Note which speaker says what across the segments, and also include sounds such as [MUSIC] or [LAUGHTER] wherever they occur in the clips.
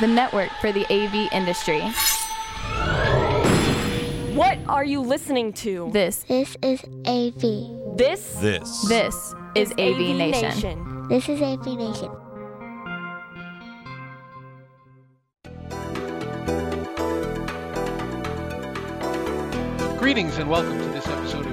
Speaker 1: the network for the AV industry.
Speaker 2: What are you listening to?
Speaker 1: This,
Speaker 3: This is AV.
Speaker 2: This
Speaker 4: This.
Speaker 1: this is AV, Nation.
Speaker 3: This is AV Nation.
Speaker 5: Greetings and welcome to this episode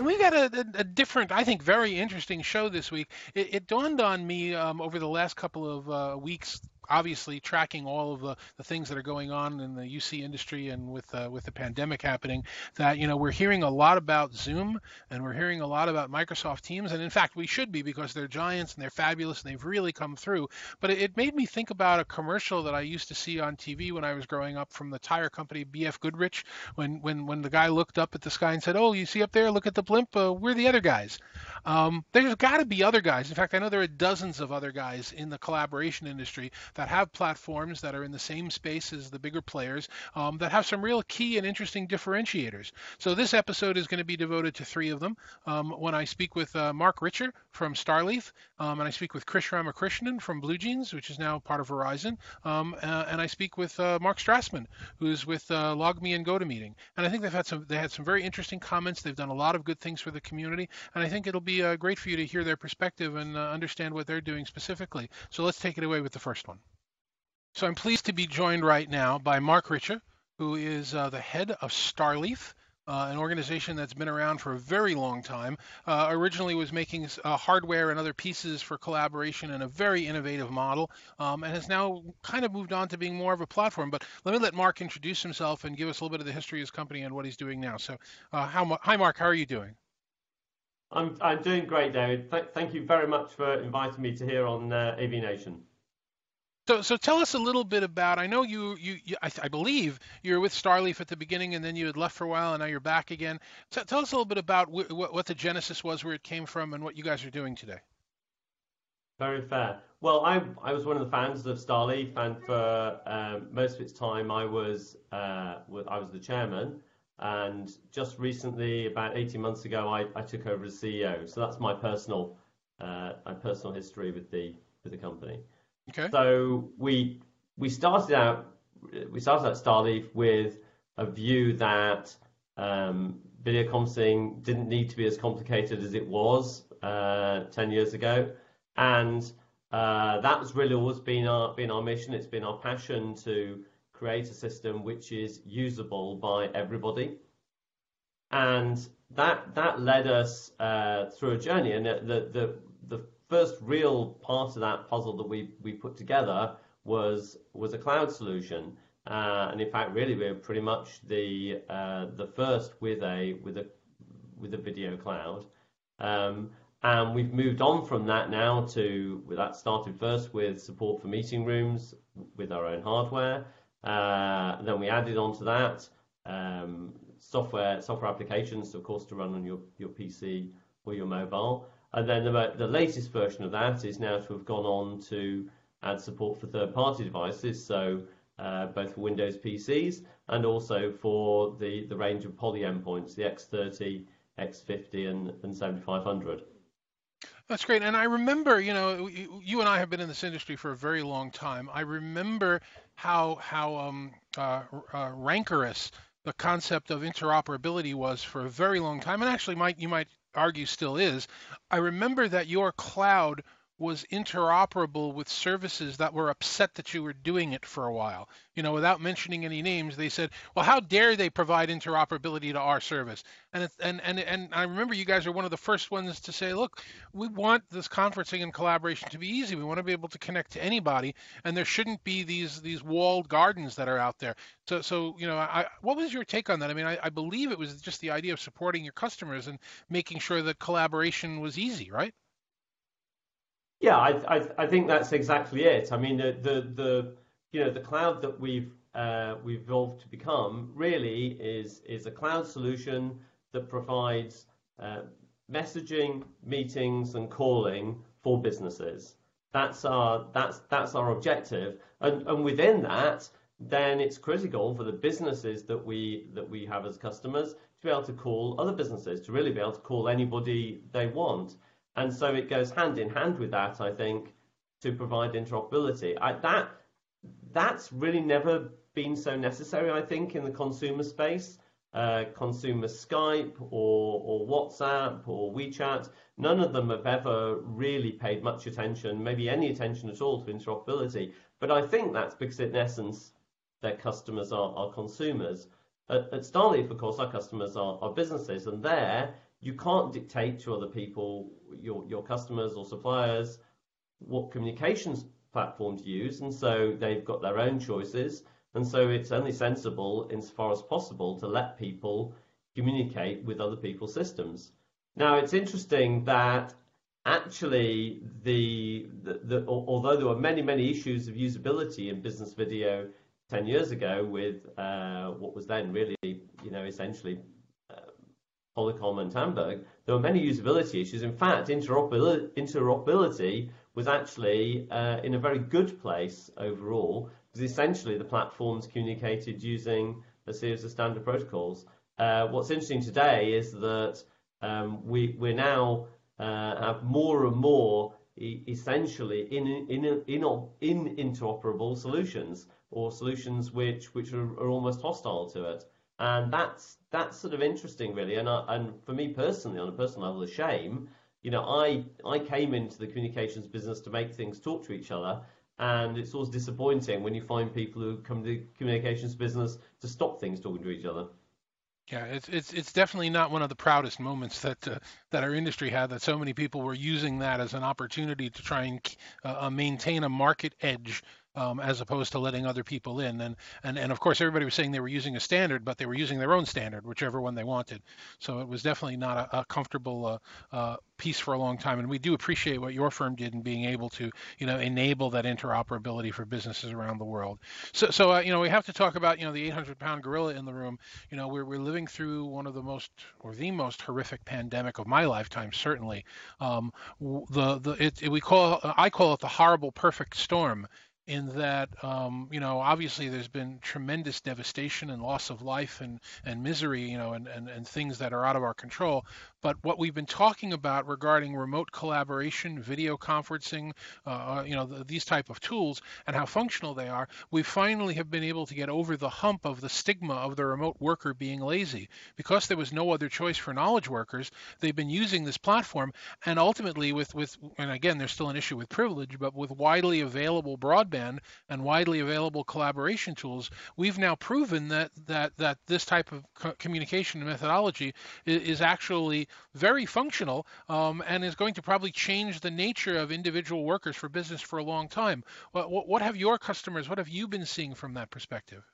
Speaker 5: We've got a, a, a different, I think, very interesting show this week. It, it dawned on me um, over the last couple of uh, weeks, obviously tracking all of the, the things that are going on in the UC industry and with uh, with the pandemic happening, that you know we're hearing a lot about Zoom and we're hearing a lot about Microsoft Teams, and in fact we should be because they're giants and they're fabulous and they've really come through. But it, it made me think about a commercial that I used to see on TV when I was growing up from the tire company BF Goodrich, when when when the guy looked up at the sky and said, "Oh, you see up there? Look at the blimp. Uh, we're the other guys." Um, there's got to be other guys. In fact, I know there are dozens of other guys in the collaboration industry that have platforms that are in the same space as the bigger players um, that have some real key and interesting differentiators. So this episode is going to be devoted to three of them. Um, when I speak with uh, Mark Richer from Starleaf, um, and I speak with Krish Ramakrishnan from Blue Jeans, which is now part of Verizon, um, uh, and I speak with uh, Mark Strassman, who's with uh, LogMe and GoToMeeting. And I think they've had some they had some very interesting comments. They've done a lot of good things for the community, and I think it'll be uh, great for you to hear their perspective and uh, understand what they're doing specifically. So let's take it away with the first one. So I'm pleased to be joined right now by Mark Richer, who is uh, the head of Starleaf. Uh, an organization that's been around for a very long time. Uh, originally was making uh, hardware and other pieces for collaboration in a very innovative model, um, and has now kind of moved on to being more of a platform. But let me let Mark introduce himself and give us a little bit of the history of his company and what he's doing now. So, uh, how, hi, Mark. How are you doing?
Speaker 6: I'm I'm doing great, David. Th- thank you very much for inviting me to here on uh, AV Nation.
Speaker 5: So, so tell us a little bit about. I know you, you, you I, I, believe you were with Starleaf at the beginning, and then you had left for a while, and now you're back again. So, tell us a little bit about wh- what the genesis was, where it came from, and what you guys are doing today.
Speaker 6: Very fair. Well, I I was one of the founders of Starleaf, and for um, most of its time, I was uh, I was the chairman. And just recently, about 18 months ago, I, I took over as CEO. So that's my personal uh, my personal history with the with the company.
Speaker 5: Okay.
Speaker 6: So we we started out we started out Starleaf with a view that um, video conferencing didn't need to be as complicated as it was uh, 10 years ago, and uh, that has really always been our been our mission. It's been our passion to create a system which is usable by everybody, and that that led us uh, through a journey. And the the the first real part of that puzzle that we we put together was was a cloud solution. Uh, and in fact, really, we we're pretty much the uh, the first with a with a with a video cloud. Um, and we've moved on from that now to that started first with support for meeting rooms with our own hardware. Uh, then we added on to that um, software software applications, of course, to run on your, your PC or your mobile. And then the, the latest version of that is now to have gone on to add support for third-party devices, so uh, both for Windows PCs and also for the, the range of Poly endpoints, the X30, X50, and, and 7500.
Speaker 5: That's great. And I remember, you know, you and I have been in this industry for a very long time. I remember how how um, uh, uh, rancorous the concept of interoperability was for a very long time, and actually, might you might argue still is. I remember that your cloud was interoperable with services that were upset that you were doing it for a while. You know, without mentioning any names, they said, "Well, how dare they provide interoperability to our service?" And it, and and and I remember you guys are one of the first ones to say, "Look, we want this conferencing and collaboration to be easy. We want to be able to connect to anybody, and there shouldn't be these these walled gardens that are out there." So so you know, I, what was your take on that? I mean, I, I believe it was just the idea of supporting your customers and making sure that collaboration was easy, right?
Speaker 6: Yeah, I, I, I think that's exactly it. I mean, the, the, the you know the cloud that we've uh, we've evolved to become really is is a cloud solution that provides uh, messaging, meetings, and calling for businesses. That's our that's that's our objective, and and within that, then it's critical for the businesses that we that we have as customers to be able to call other businesses, to really be able to call anybody they want. And so it goes hand in hand with that, I think, to provide interoperability. I, that that's really never been so necessary, I think, in the consumer space. Uh, consumer Skype or, or WhatsApp or WeChat, none of them have ever really paid much attention, maybe any attention at all to interoperability. But I think that's because, in essence, their customers are, are consumers. At, at Starleaf, of course, our customers are, are businesses, and there you can't dictate to other people, your, your customers or suppliers, what communications platform to use, and so they've got their own choices. And so it's only sensible, insofar as possible, to let people communicate with other people's systems. Now, it's interesting that actually, the, the, the, although there were many, many issues of usability in business video 10 years ago with uh, what was then really, you know, essentially Polycom and Tandberg, there were many usability issues. In fact, interoperability, interoperability was actually uh, in a very good place overall because essentially the platforms communicated using a series of standard protocols. Uh, what's interesting today is that um, we we now uh, have more and more e- essentially in in, in in interoperable solutions or solutions which which are, are, almost hostile to it, and that's that's sort of interesting really. And I, and for me personally, on a personal level, a shame. You know, I I came into the communications business to make things talk to each other, and it's always disappointing when you find people who come to the communications business to stop things talking to each other.
Speaker 5: Yeah, it's it's it's definitely not one of the proudest moments that uh, that our industry had. That so many people were using that as an opportunity to try and uh, uh maintain a market edge um, as opposed to letting other people in. And, and and of course, everybody was saying they were using a standard, but they were using their own standard, whichever one they wanted. So it was definitely not a, a comfortable uh, uh, piece for a long time. And we do appreciate what your firm did in being able to, you know, enable that interoperability for businesses around the world. So, so uh, you know, we have to talk about, you know, the 800-pound gorilla in the room. You know, we're we're living through one of the most or the most horrific pandemic of my lifetime, certainly. Um, the the it, it, we call I call it the horrible perfect storm in that um, you know obviously there's been tremendous devastation and loss of life and and misery you know and, and and things that are out of our control but what we've been talking about regarding remote collaboration, video conferencing, uh, uh you know, the, these type of tools and how functional they are, we finally have been able to get over the hump of the stigma of the remote worker being lazy. Because there was no other choice for knowledge workers, they've been using this platform, and ultimately with with and again, there's still an issue with privilege, but with widely available broadband and widely available collaboration tools, we've now proven that that that this type of co- communication methodology is, is actually very functional um, and is going to probably change the nature of individual workers for business for a long time. What, what have your customers, what have you been seeing from that perspective?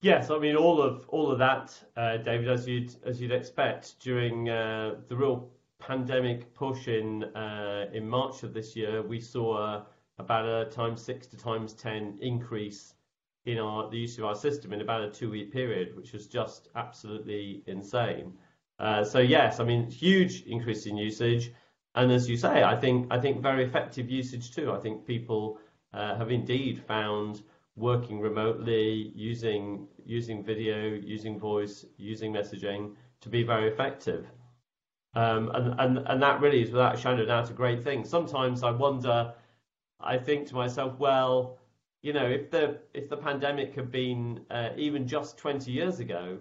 Speaker 6: Yes, I mean all of all of that, uh, David, as you'd as you'd expect during uh, the real pandemic push in uh, in March of this year, we saw about a times six to times ten increase in our the use of our system in about a two week period, which was just absolutely insane. Uh, so yes, I mean huge increase in usage, and as you say, I think I think very effective usage too. I think people uh, have indeed found working remotely, using using video, using voice, using messaging to be very effective. Um, and, and and that really is without a shadow of doubt a great thing. Sometimes I wonder, I think to myself, well, you know, if the if the pandemic had been uh, even just 20 years ago,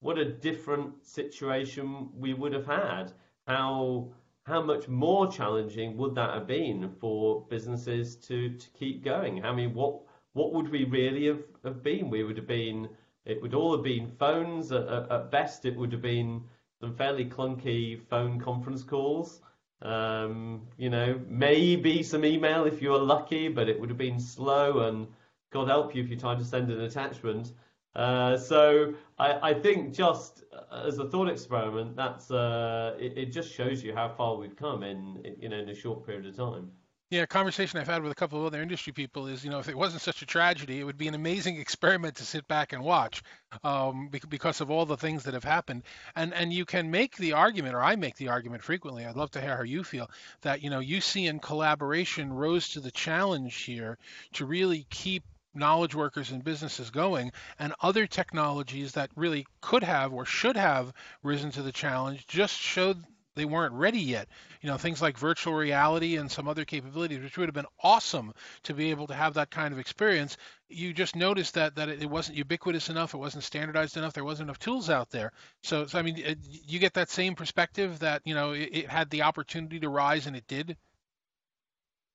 Speaker 6: what a different situation we would have had. How how much more challenging would that have been for businesses to, to keep going? I mean, what what would we really have, have been? We would have been it would all have been phones. At, at best, it would have been some fairly clunky phone conference calls. Um, you know, maybe some email if you were lucky, but it would have been slow and God help you if you tried to send an attachment. Uh, so I, I, think just as a thought experiment, that's uh, it, it, just shows you how far we've come in, in, you know in a short period of time.
Speaker 5: Yeah, a conversation I've had with a couple of other industry people is, you know, if it wasn't such a tragedy, it would be an amazing [LAUGHS] experiment to sit back and watch, um, because of all the things that have happened. And and you can make the argument, or I make the argument frequently. I'd love to hear how you feel that you know UC and collaboration rose to the challenge here to really keep knowledge workers and businesses going, and other technologies that really could have or should have risen to the challenge just showed they weren't ready yet. You know, things like virtual reality and some other capabilities, which would have been awesome to be able to have that kind of experience. You just noticed that that it wasn't ubiquitous enough, it wasn't standardized enough, there wasn't enough tools out there. So, so I mean, it, you get that same perspective that you know it, it had the opportunity to rise and it did.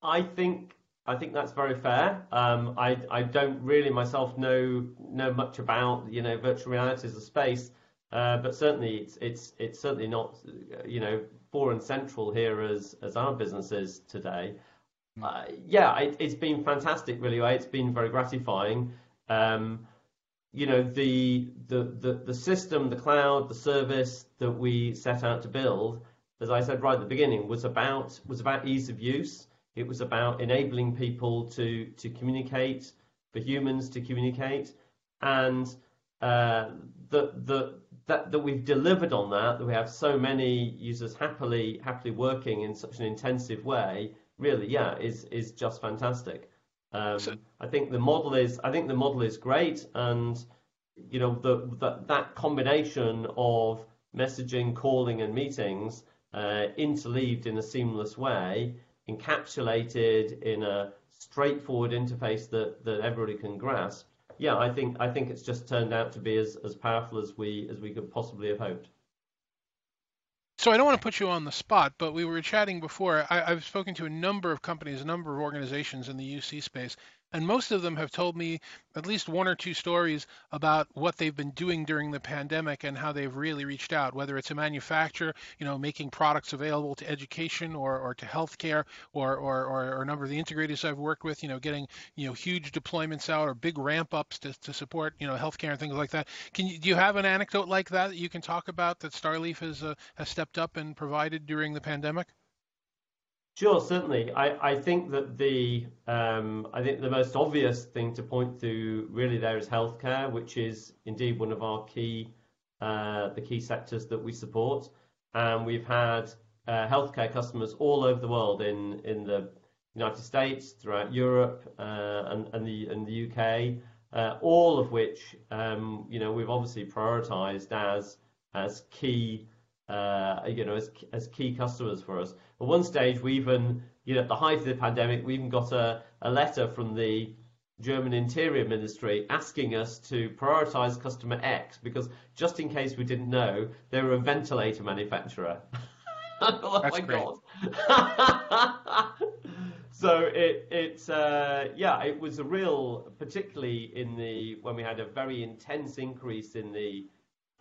Speaker 6: I think I think that's very fair. Um, I I don't really myself know know much about you know virtual reality as a space, uh, but certainly it's it's it's certainly not you know fore and central here as as our business is today. Hmm. Uh, yeah, it, has been fantastic, really. It's been very gratifying. Um, you know the, the the the system, the cloud, the service that we set out to build, as I said right at the beginning, was about was about ease of use. It was about enabling people to to communicate, for humans to communicate, and uh, that that that that we've delivered on that. That we have so many users happily happily working in such an intensive way. Really, yeah, is is just fantastic. Um, so, I think the model is I think the model is great, and you know the, the that combination of messaging, calling, and meetings uh, interleaved in a seamless way encapsulated in a straightforward interface that, that everybody can grasp, yeah, I think I think it's just turned out to be as, as powerful as we as we could possibly have hoped.
Speaker 5: So I don't want to put you on the spot, but we were chatting before. I, have spoken to a number of companies, a number of organizations in the UC space, and most of them have told me at least one or two stories about what they've been doing during the pandemic and how they've really reached out, whether it's a manufacturer, you know, making products available to education or, or to healthcare or, or, or, a number of the integrators I've worked with, you know, getting, you know, huge deployments out or big ramp ups to, to support, you know, healthcare and things like that. Can you, do you have an anecdote like that that you can talk about that Starleaf has, uh, has stepped up and provided during the pandemic?
Speaker 6: Sure, certainly. I, I think that the um, I think the most obvious thing to point to really there is healthcare, which is indeed one of our key uh, the key sectors that we support, and we've had uh, healthcare customers all over the world in in the United States, throughout Europe, uh, and and the and the UK, uh, all of which um, you know we've obviously prioritised as as key you know, as, as key customers for us. At one stage, we even, you know, at the height of the pandemic, we even got a, a letter from the German Interior Ministry asking us to prioritize customer X because just in case we didn't know, they were a ventilator manufacturer. [LAUGHS]
Speaker 5: oh That's my great.
Speaker 6: god. [LAUGHS] so it it uh, yeah, it was a real particularly in the when we had a very intense increase in the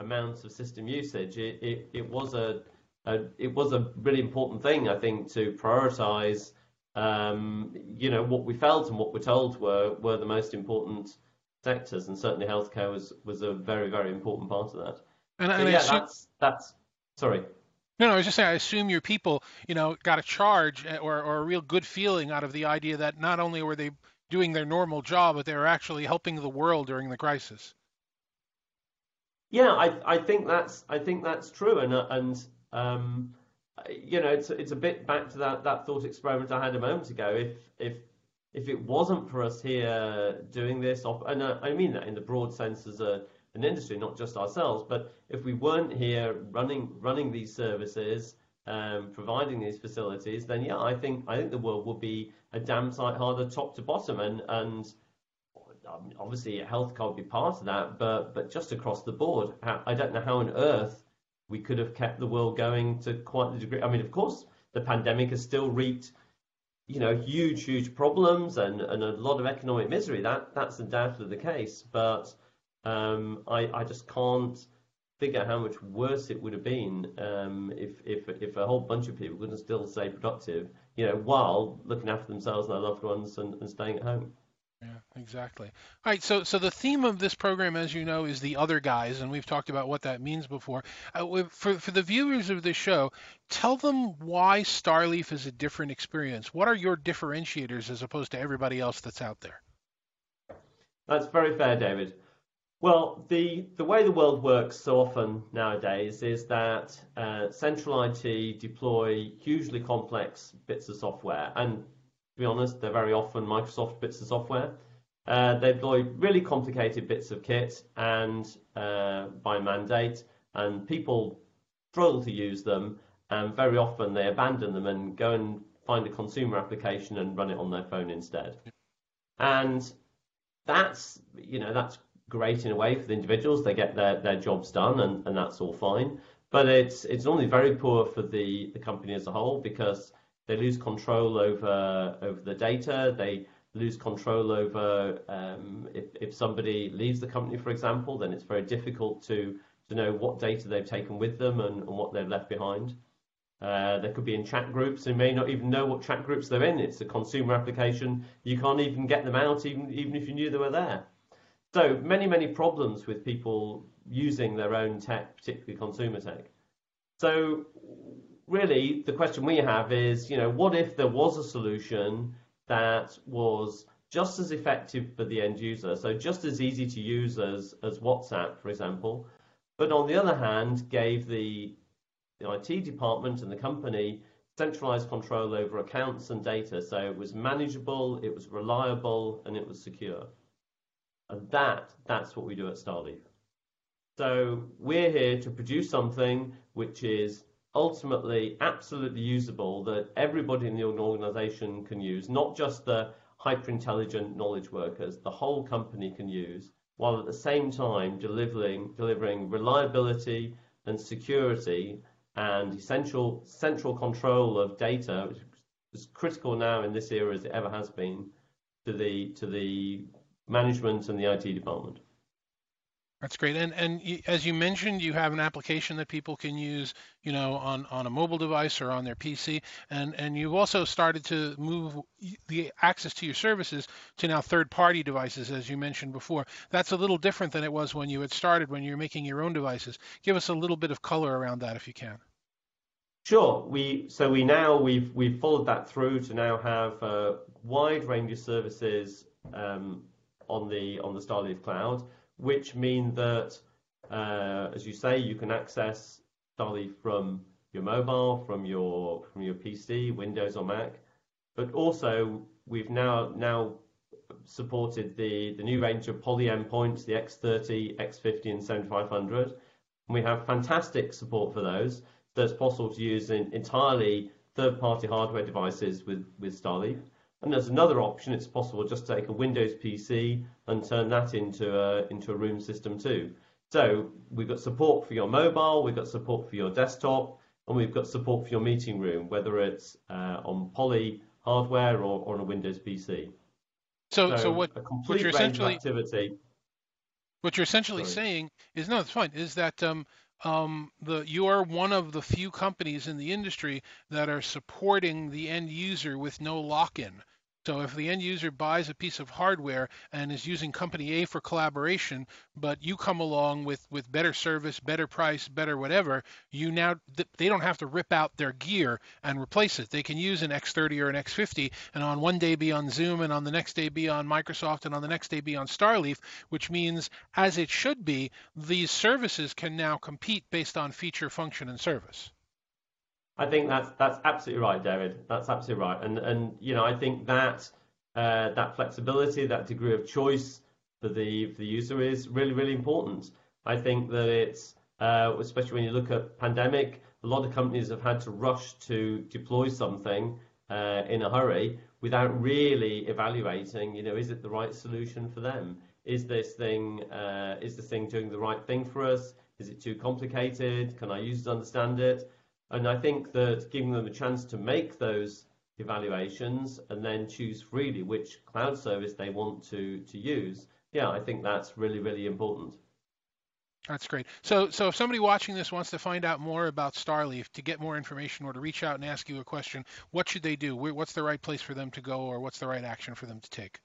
Speaker 6: amounts of system usage, it, it, it was a, a, it was a really important thing, I think, to prioritize, um, you know, what we felt and what we're told were, were the most important sectors, and certainly healthcare was, was a very, very important part of that. And, so, and yeah, assume... that's, that's, sorry.
Speaker 5: No, no, I was just saying, I assume your people, you know, got a charge eh, or, or a real good feeling out of the idea that not only were they doing their normal job, but they were actually helping the world during the crisis.
Speaker 6: Yeah, I I think that's I think that's true, and uh, and um, you know it's it's a bit back to that that thought experiment I had a moment ago. If if if it wasn't for us here doing this, and uh, I mean that in the broad sense as a an industry, not just ourselves, but if we weren't here running running these services, um, providing these facilities, then yeah, I think I think the world would be a damn sight harder top to bottom, and and obviously healthcare would be part of that, but but just across the board, I don't know how on earth we could have kept the world going to quite the degree. I mean, of course, the pandemic has still wreaked, you know, huge, huge problems and, and a lot of economic misery. That that's undoubtedly the case, but um, I I just can't figure how much worse it would have been um, if if if a whole bunch of people couldn't still stay productive, you know, while looking after themselves and their loved ones and, and staying at home.
Speaker 5: Yeah, exactly. All right, so so the theme of this program, as you know, is the other guys, and we've talked about what that means before. Uh, for for the viewers of this show, tell them why Starleaf is a different experience. What are your differentiators as opposed to everybody else that's out there?
Speaker 6: That's very fair, David. Well, the the way the world works so often nowadays is that uh, central IT deploy hugely complex bits of software, and be honest, they're very often Microsoft bits of software. Uh, they deploy really complicated bits of kit and uh, by mandate, and people struggle to use them. and very often they abandon them and go and find a consumer application and run it on their phone instead. And that's you know that's great in a way for the individuals. They get their, their jobs done and, and that's all fine. But it's it's normally very poor for the, the company as a whole because they lose control over over the data. They lose control over um, if if somebody leaves the company, for example, then it's very difficult to to know what data they've taken with them and, and what they've left behind. Uh, they could be in chat groups. They may not even know what chat groups they're in. It's a consumer application. You can't even get them out, even even if you knew they were there. So many many problems with people using their own tech, particularly consumer tech. So really, the question we have is, you know, what if there was a solution that was just as effective for the end user, so just as easy to use as as WhatsApp, for example, but on the other hand, gave the the IT department and the company centralized control over accounts and data. So it was manageable, it was reliable, and it was secure. And that, that's what we do at Starleaf. So we're here to produce something which is ultimately absolutely usable that everybody in the organization can use, not just the hyper intelligent knowledge workers, the whole company can use, while at the same time delivering, delivering reliability and security and essential central control of data, which is critical now in this era as it ever has been, to the to the management and the IT department.
Speaker 5: That's great. And and as you mentioned, you have an application that people can use, you know, on, on a mobile device or on their PC. And and you've also started to move the access to your services to now third-party devices, as you mentioned before. That's a little different than it was when you had started, when you were making your own devices. Give us a little bit of color around that, if you can.
Speaker 6: Sure. We so we now we've we've followed that through to now have a wide range of services um, on the on the Starleaf cloud which mean that, uh, as you say, you can access Starleaf from your mobile, from your from your PC, Windows or Mac. But also, we've now now supported the, the new range of Poly endpoints, the X30, X50, and 7500. And we have fantastic support for those. So it's possible to use in entirely third-party hardware devices with, with Starleaf. And there's another option. It's possible just take a Windows PC and turn that into a, into a room system too. So we've got support for your mobile, we've got support for your desktop, and we've got support for your meeting room, whether it's uh, on Poly hardware or, or on a Windows PC.
Speaker 5: So, so, so what,
Speaker 6: what
Speaker 5: you're essentially
Speaker 6: activity.
Speaker 5: What you're essentially Sorry. saying is no, it's fine. Is that um, um, the you are one of the few companies in the industry that are supporting the end user with no lock-in. So if the end user buys a piece of hardware and is using company A for collaboration, but you come along with, with better service, better price, better whatever, you now they don't have to rip out their gear and replace it. They can use an X30 or an X50 and on one day be on Zoom and on the next day be on Microsoft and on the next day be on Starleaf, which means as it should be, these services can now compete based on feature, function, and service.
Speaker 6: I think that's that's absolutely right, David. That's absolutely right. And and you know, I think that uh, that flexibility, that degree of choice for the for the user is really really important. I think that it's uh, especially when you look at pandemic, a lot of companies have had to rush to deploy something uh, in a hurry without really evaluating. You know, is it the right solution for them? Is this thing uh, is this thing doing the right thing for us? Is it too complicated? Can our users understand it? And I think that giving them a chance to make those evaluations and then choose freely which cloud service they want to, to use, yeah, I think that's really, really important.
Speaker 5: That's great. So, so if somebody watching this wants to find out more about Starleaf, to get more information, or to reach out and ask you a question, what should they do? What's the right place for them to go, or what's the right action for them to take?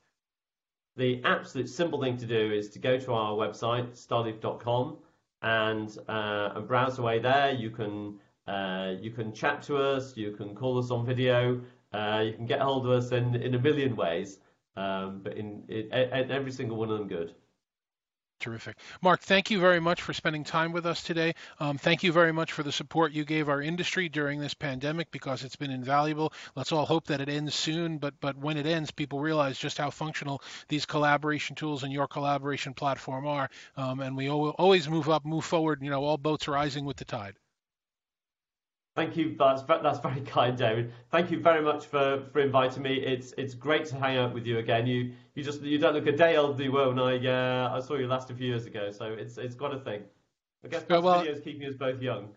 Speaker 6: The absolute simple thing to do is to go to our website, starleaf.com, and uh, and browse away there. You can uh, you can chat to us, you can call us on video, uh, you can get hold of us in, in a million ways, um, but in, in, in, every single one of them good.
Speaker 5: Terrific. Mark, thank you very much for spending time with us today. Um, thank you very much for the support you gave our industry during this pandemic because it's been invaluable. Let's all hope that it ends soon, but but when it ends, people realize just how functional these collaboration tools and your collaboration platform are. Um, and we always move up, move forward, you know, all boats rising with the tide.
Speaker 6: Thank you. That's that's very [LAUGHS] kind, David. Thank you very much for, for inviting me. It's it's great to hang out with you again. You you just you don't look a day older than you were when I uh, I saw you last a few years ago. So it's it's got a thing. I guess well, videos keeping us both young.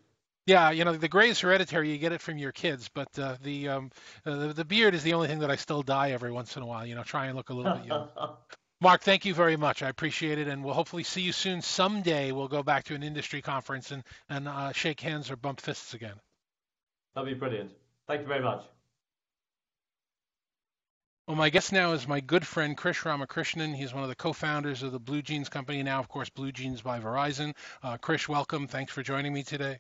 Speaker 5: Yeah, you know the gray is hereditary. You get it from your kids, but uh, the, um, uh, the the beard is the only thing that I still dye every once in a while. You know, try and look a little bit young. [LAUGHS] Mark, thank you very much. I appreciate it, and we'll hopefully see you soon. Someday we'll go back to an industry conference and and uh, shake hands or bump fists again.
Speaker 6: That'd be brilliant. Thank you very much.
Speaker 5: Well, my guest now is my good friend Krish Ramakrishnan. He's one of the co-founders of the Blue Jeans Company, now, of course, Blue Jeans by Verizon. Uh, Krish, welcome. Thanks for joining me today.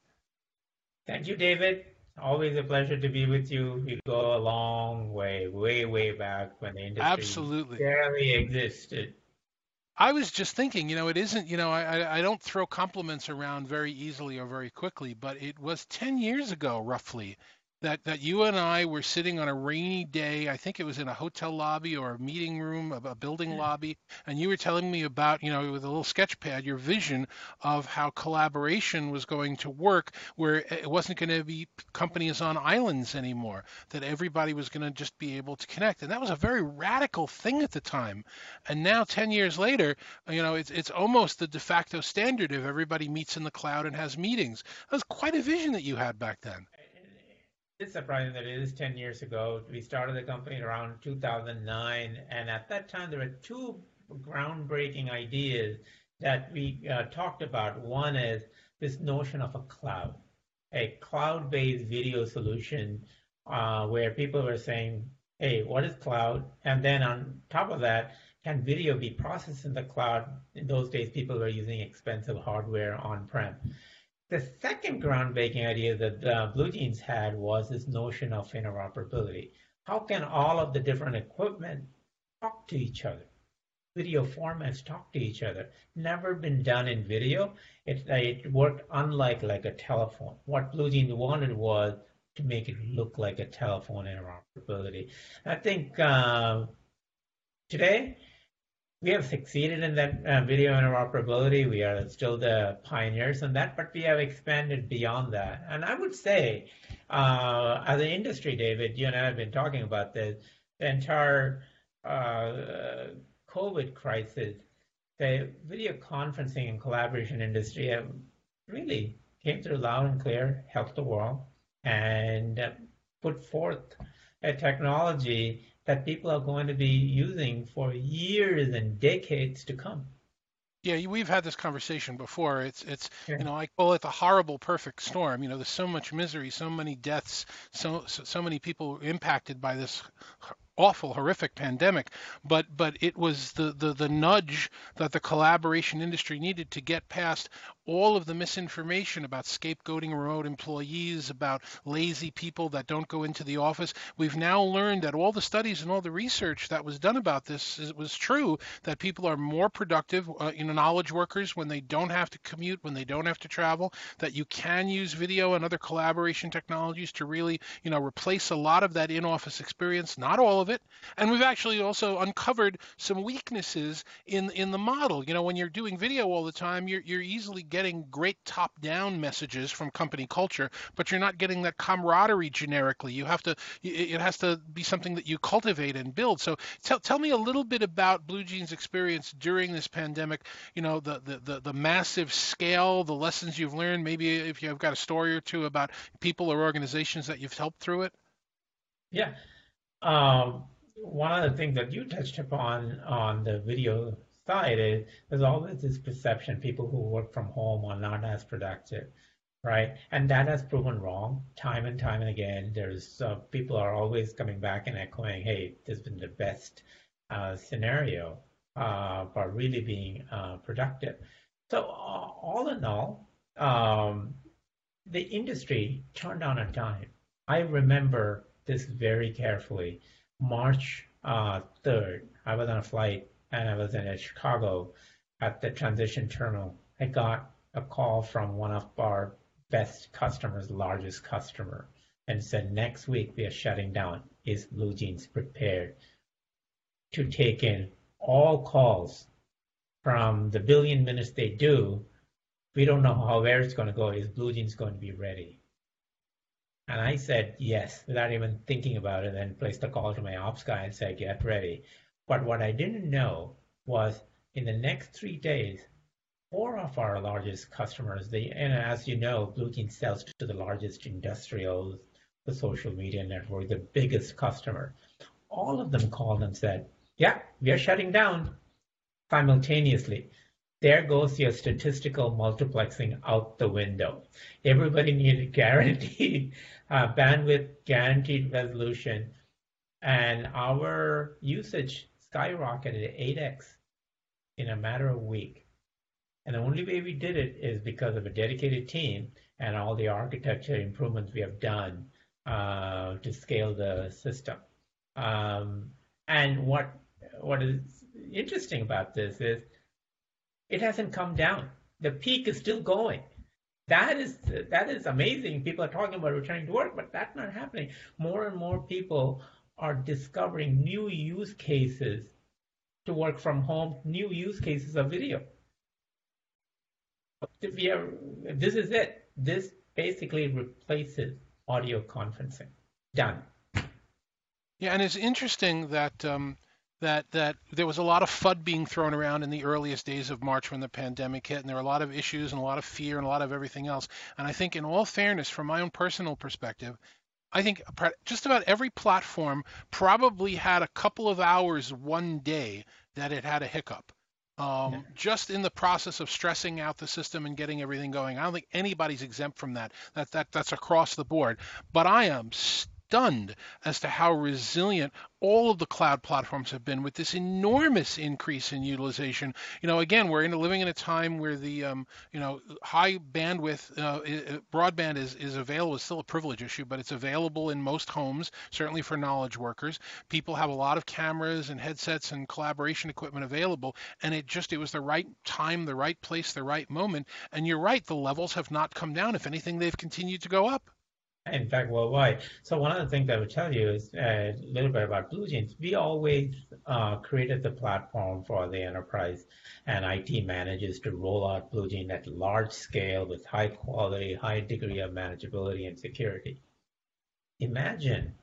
Speaker 4: Thank you, David. Always a pleasure to be with you. We go a long way, way, way back when the industry
Speaker 5: Absolutely.
Speaker 4: barely existed.
Speaker 5: I was just thinking, you know, it isn't, you know, I, I don't throw compliments around very easily or very quickly, but it was 10 years ago, roughly, that that you and I were sitting on a rainy day. I think it was in a hotel lobby or a meeting room, a, building lobby, and you were telling me about, you know, with a little sketch pad, your vision of how collaboration was going to work, where it wasn't going to be companies on islands anymore, that everybody was going to just be able to connect, and that was a very radical thing at the time. And now, 10 years later, you know, it's it's almost the de facto standard if everybody meets in the cloud and has meetings. That was quite a vision that you had back then
Speaker 4: it's surprising that it is 10 years ago. We started the company around 2009, and at that time there were two groundbreaking ideas that we uh, talked about. One is this notion of a cloud, a cloud-based video solution uh, where people were saying, hey, what is cloud? And then on top of that, can video be processed in the cloud? In those days, people were using expensive hardware on-prem. The second groundbreaking idea that uh, Blue Jeans had was this notion of interoperability. How can all of the different equipment talk to each other? Video formats talk to each other. Never been done in video. It, it worked unlike like a telephone. What Blue Jeans wanted was to make it look like a telephone interoperability. I think uh, today we have succeeded in that uh, video interoperability. We are still the pioneers in that, but we have expanded beyond that. And I would say, uh, as an industry, David, you and I have been talking about this, the entire uh, COVID crisis, the video conferencing and collaboration industry have really came through loud and clear, helped the world, and put forth a technology that people are going to be using for years and decades to come.
Speaker 5: Yeah, we've had this conversation before. It's it's yeah. you know I call it the horrible perfect storm. You know, there's so much misery, so many deaths, so so, so many people impacted by this awful, horrific pandemic, but but it was the, the the nudge that the collaboration industry needed to get past all of the misinformation about scapegoating remote employees, about lazy people that don't go into the office. We've now learned that all the studies and all the research that was done about this is, was true. That people are more productive, uh, you know, knowledge workers when they don't have to commute, when they don't have to travel. That you can use video and other collaboration technologies to really, you know, replace a lot of that in-office experience. Not all of it. And we've actually also uncovered some weaknesses in in the model. You know, when you're doing video all the time, you're you're easily getting great top-down messages from company culture, but you're not getting that camaraderie generically. You have to it has to be something that you cultivate and build. So tell tell me a little bit about Blue Jeans experience during this pandemic. You know, the the the, the massive scale, the lessons you've learned. Maybe if you've got a story or two about people or organizations that you've helped through it.
Speaker 4: Yeah. Um, one of the things that you touched upon on the video side is there's always this perception people who work from home are not as productive, right? And that has proven wrong time and time and again. There's uh, people are always coming back and echoing, "Hey, this has been the best uh, scenario uh, for really being uh, productive." So all in all, um, the industry turned on a dime. I remember this very carefully. March uh, 3rd, I was on a flight and I was in Chicago at the transition terminal. I got a call from one of our best customers, largest customer, and said, next week we are shutting down. Is Blue Jeans prepared to take in all calls from the billion minutes they do? We don't know how where it's going to go. Is Blue Jeans going to be ready? And I said yes without even thinking about it, and placed a call to my ops guy and said, get ready. But what I didn't know was in the next three days, four of our largest customers, they, and as you know, BlueJeans sells to the largest industrials, the social media network, the biggest customer. All of them called and said, yeah, we are shutting down simultaneously. There goes your statistical multiplexing out the window. Everybody needed guaranteed [LAUGHS] uh, bandwidth, guaranteed resolution, and our usage skyrocketed 8x in a matter of a week. And the only way we did it is because of a dedicated team and all the architecture improvements we have done uh, to scale the system. Um, and what what is interesting about this is it hasn't come down. The peak is still going. That is that is amazing. People are talking about returning to work, but that's not happening. More and more people are discovering new use cases to work from home, new use cases of video. This is it. This basically replaces audio conferencing. Done.
Speaker 5: Yeah, and it's interesting that um, that that there was a lot of FUD being thrown around in the earliest days of March when the pandemic hit, and there were a lot of issues and a lot of fear and a lot of everything else. And I think, in all fairness, from my own personal perspective, I think just about every platform probably had a couple of hours one day that it had a hiccup. Um, yeah. Just in the process of stressing out the system and getting everything going, I don't think anybody's exempt from that. That that that's across the board. But I am stunned as to how resilient all of the cloud platforms have been with this enormous increase in utilization. You know, again, we're in, living in a time where the um, you know high bandwidth uh, broadband is is available. It's still a privilege issue, but it's available in most homes, certainly for knowledge workers. People have a lot of cameras and headsets and collaboration equipment available, and it just it was the right time, the right place, the right moment. And you're right, the levels have not come down. If anything, they've continued to go up
Speaker 4: in fact, worldwide. So one of the things I would tell you is uh, a little bit about BlueJeans. We always uh, created the platform for the enterprise and IT managers to roll out BlueJeans at large scale with high quality, high degree of manageability and security. Imagine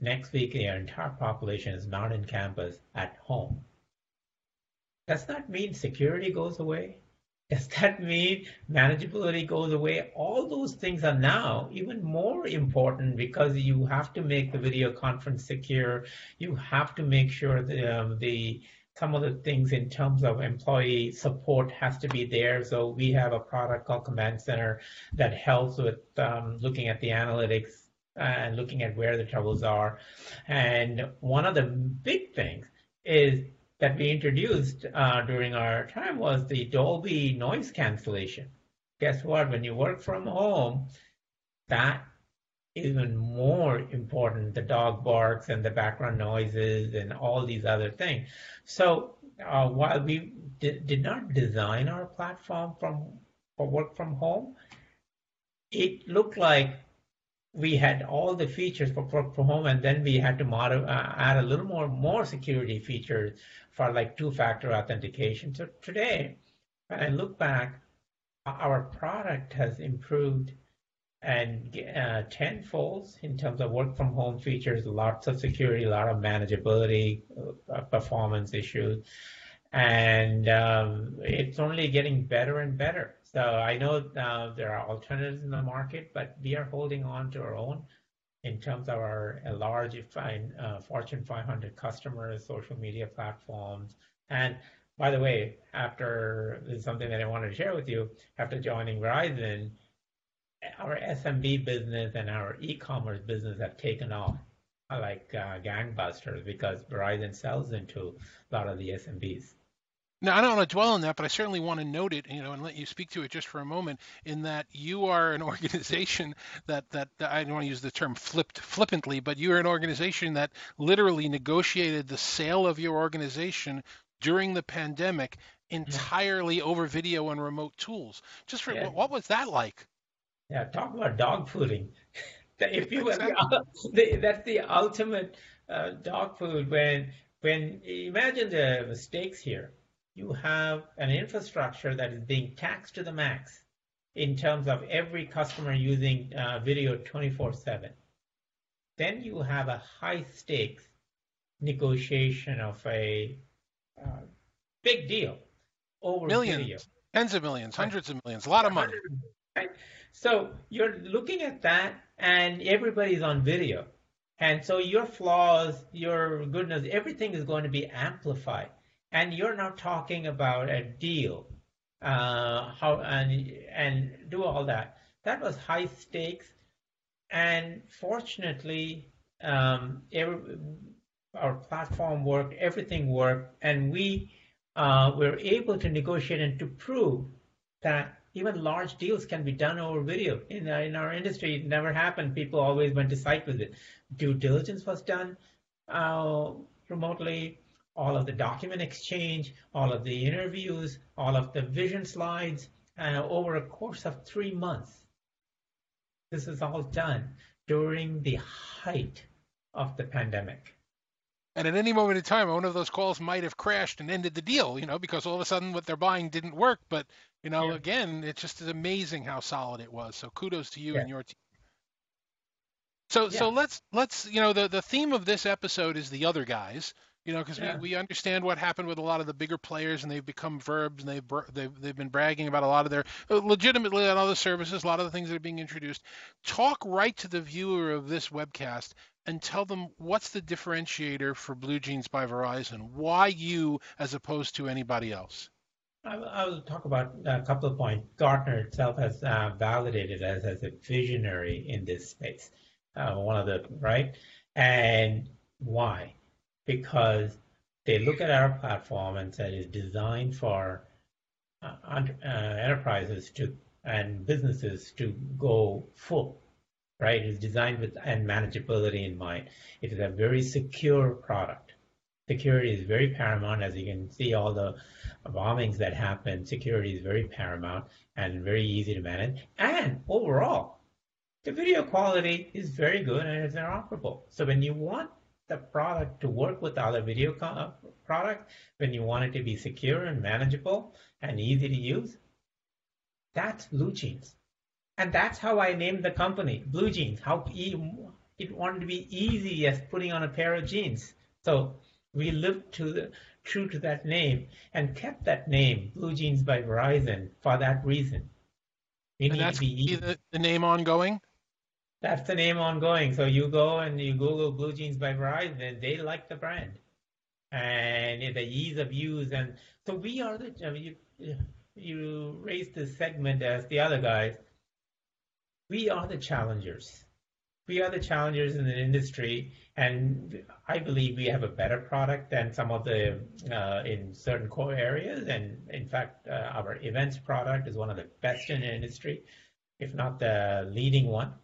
Speaker 4: next week your entire population is not in campus at home. Does that mean security goes away? Does that mean manageability goes away? All those things are now even more important because you have to make the video conference secure. You have to make sure that um, the some of the things in terms of employee support has to be there. So we have a product called Command Center that helps with um, looking at the analytics and looking at where the troubles are. And one of the big things is that we introduced uh, during our time was the Dolby noise cancellation. Guess what? When you work from home, that even more important. The dog barks and the background noises and all these other things. So uh, while we did, did not design our platform from for work from home, it looked like we had all the features for work from home, and then we had to uh, add a little more more security features for like two-factor authentication. So today, when I look back, our product has improved and uh, tenfold in terms of work from home features, lots of security, a lot of manageability, uh, performance issues, and um, it's only getting better and better. So I know uh, there are alternatives in the market, but we are holding on to our own in terms of our large uh, Fortune 500 customers, social media platforms. And by the way, after this is something that I wanted to share with you, after joining Verizon, our SMB business and our e-commerce business have taken off like uh, gangbusters because Verizon sells into a lot of the SMBs.
Speaker 5: Now, I don't want to dwell on that, but I certainly want to note it, you know, and let you speak to it just for a moment. In that you are an [LAUGHS] organization that that, that I don't want to use the term flipped flippantly, but you are an organization that literally negotiated the sale of your organization during the pandemic entirely yeah. over video and remote tools. Just for yeah. what, what was that like?
Speaker 4: Yeah, talk about dog fooding. [LAUGHS] if you exactly. [LAUGHS] that's the ultimate uh, dog food when when imagine the stakes here you have an infrastructure that is being taxed to the max. in terms of every customer using uh, video 24 7. Then you have a high stakes negotiation of a uh, big deal over
Speaker 5: millions,
Speaker 4: video.
Speaker 5: tens of millions, hundreds of millions, a lot of money.
Speaker 4: Right? So you're looking at that, and everybody's on video. And so your flaws, your goodness, everything is going to be amplified. And you're not talking about a deal, uh, how and and do all that. That was high stakes, and fortunately, um, every, our platform worked, everything worked, and we uh, were able to negotiate and to prove that even large deals can be done over video. In, in our industry, it never happened. People always went to site visit. Due diligence was done uh, remotely. All of the document exchange, all of the interviews, all of the vision slides, uh, over a course of three months. This is all done during the height of the pandemic.
Speaker 5: And at any moment in time, one of those calls might have crashed and ended the deal, you know, because all of a sudden what they're buying didn't work. But, you know,
Speaker 4: Yeah.
Speaker 5: again, it just is amazing how solid it was. So kudos to you
Speaker 4: Yeah.
Speaker 5: and your team. So, so let's let's you know the the theme of this episode is the other guys, you know, because
Speaker 4: Yeah.
Speaker 5: we, we understand what happened with a lot of the bigger players and they've become verbs and they've they've they've been bragging about a lot of their uh, legitimately on other services, a lot of the things that are being introduced. Talk right to the viewer of this webcast and tell them what's the differentiator for Blue Jeans by Verizon. Why you as opposed to anybody else?
Speaker 4: I will- I will talk about a couple of points. Gartner itself has uh, validated us as a visionary in this space. Uh, one of the right, and why? Because they look at our platform and said it's designed for uh, uh, enterprises to and businesses to go full. Right, it's designed with and manageability in mind. It is a very secure product. Security is very paramount, as you can see all the bombings that happen, security is very paramount and very easy to manage. And overall, the video quality is very good and it's interoperable. So when you want the product to work with other video co- uh, products, when you want it to be secure and manageable and easy to use, that's Blue Jeans. And that's how I named the company, Blue Jeans. How e- it wanted to be easy as putting on a pair of jeans. So we lived to the true to that name and kept that name, Blue Jeans by Verizon, for that reason. We
Speaker 5: And
Speaker 4: need
Speaker 5: that's
Speaker 4: to be easy.
Speaker 5: the, the name ongoing.
Speaker 4: That's the name ongoing. So you go and you Google Blue Jeans by Verizon, and they like the brand and the ease of use. And so we are the, I mean, you, you raised this segment as the other guys. We are the challengers. We are the challengers in the industry, and I believe we have a better product than some of the uh, in certain core areas. And in fact, uh, our events product is one of the best in the industry, if not the leading one.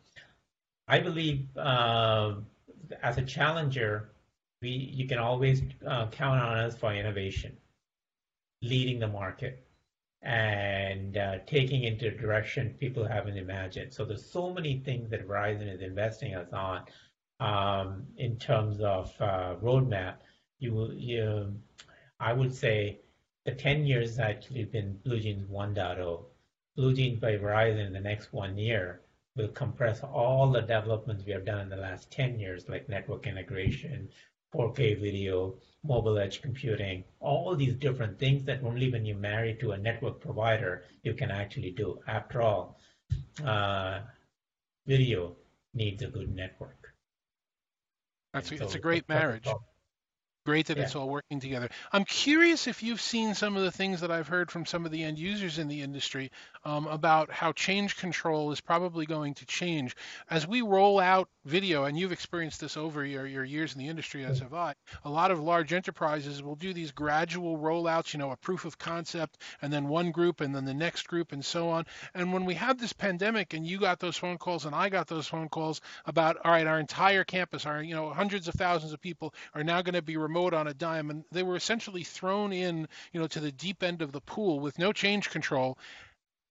Speaker 4: I believe uh, as a challenger, we you can always uh, count on us for innovation, leading the market, and uh, taking into a direction people haven't imagined. So there's so many things that Verizon is investing us on um, in terms of uh, roadmap. You you, I would say, the 10 years actually been Blue Jeans 1.0. Blue Jeans by Verizon in the next one year will compress all the developments we have done in the last 10 years, like network integration, 4K video, mobile edge computing, all these different things that only when you marry to a network provider you can actually do. After all, uh, video needs a good network.
Speaker 5: That's
Speaker 4: And
Speaker 5: it's a great marriage. Great that
Speaker 4: Yeah.
Speaker 5: it's all working together. I'm curious if you've seen some of the things that I've heard from some of the end users in the industry um, about how change control is probably going to change as we roll out video. And you've experienced this over your, your years in the industry, as have I. A lot of large enterprises will do these gradual rollouts, you know, a proof of concept, and then one group, and then the next group, and so on. And when we had this pandemic, and you got those phone calls, and I got those phone calls about, all right, our entire campus, our you know hundreds of thousands of people are now going to be remote on a dime, and they were essentially thrown in, you know, to the deep end of the pool with no change control.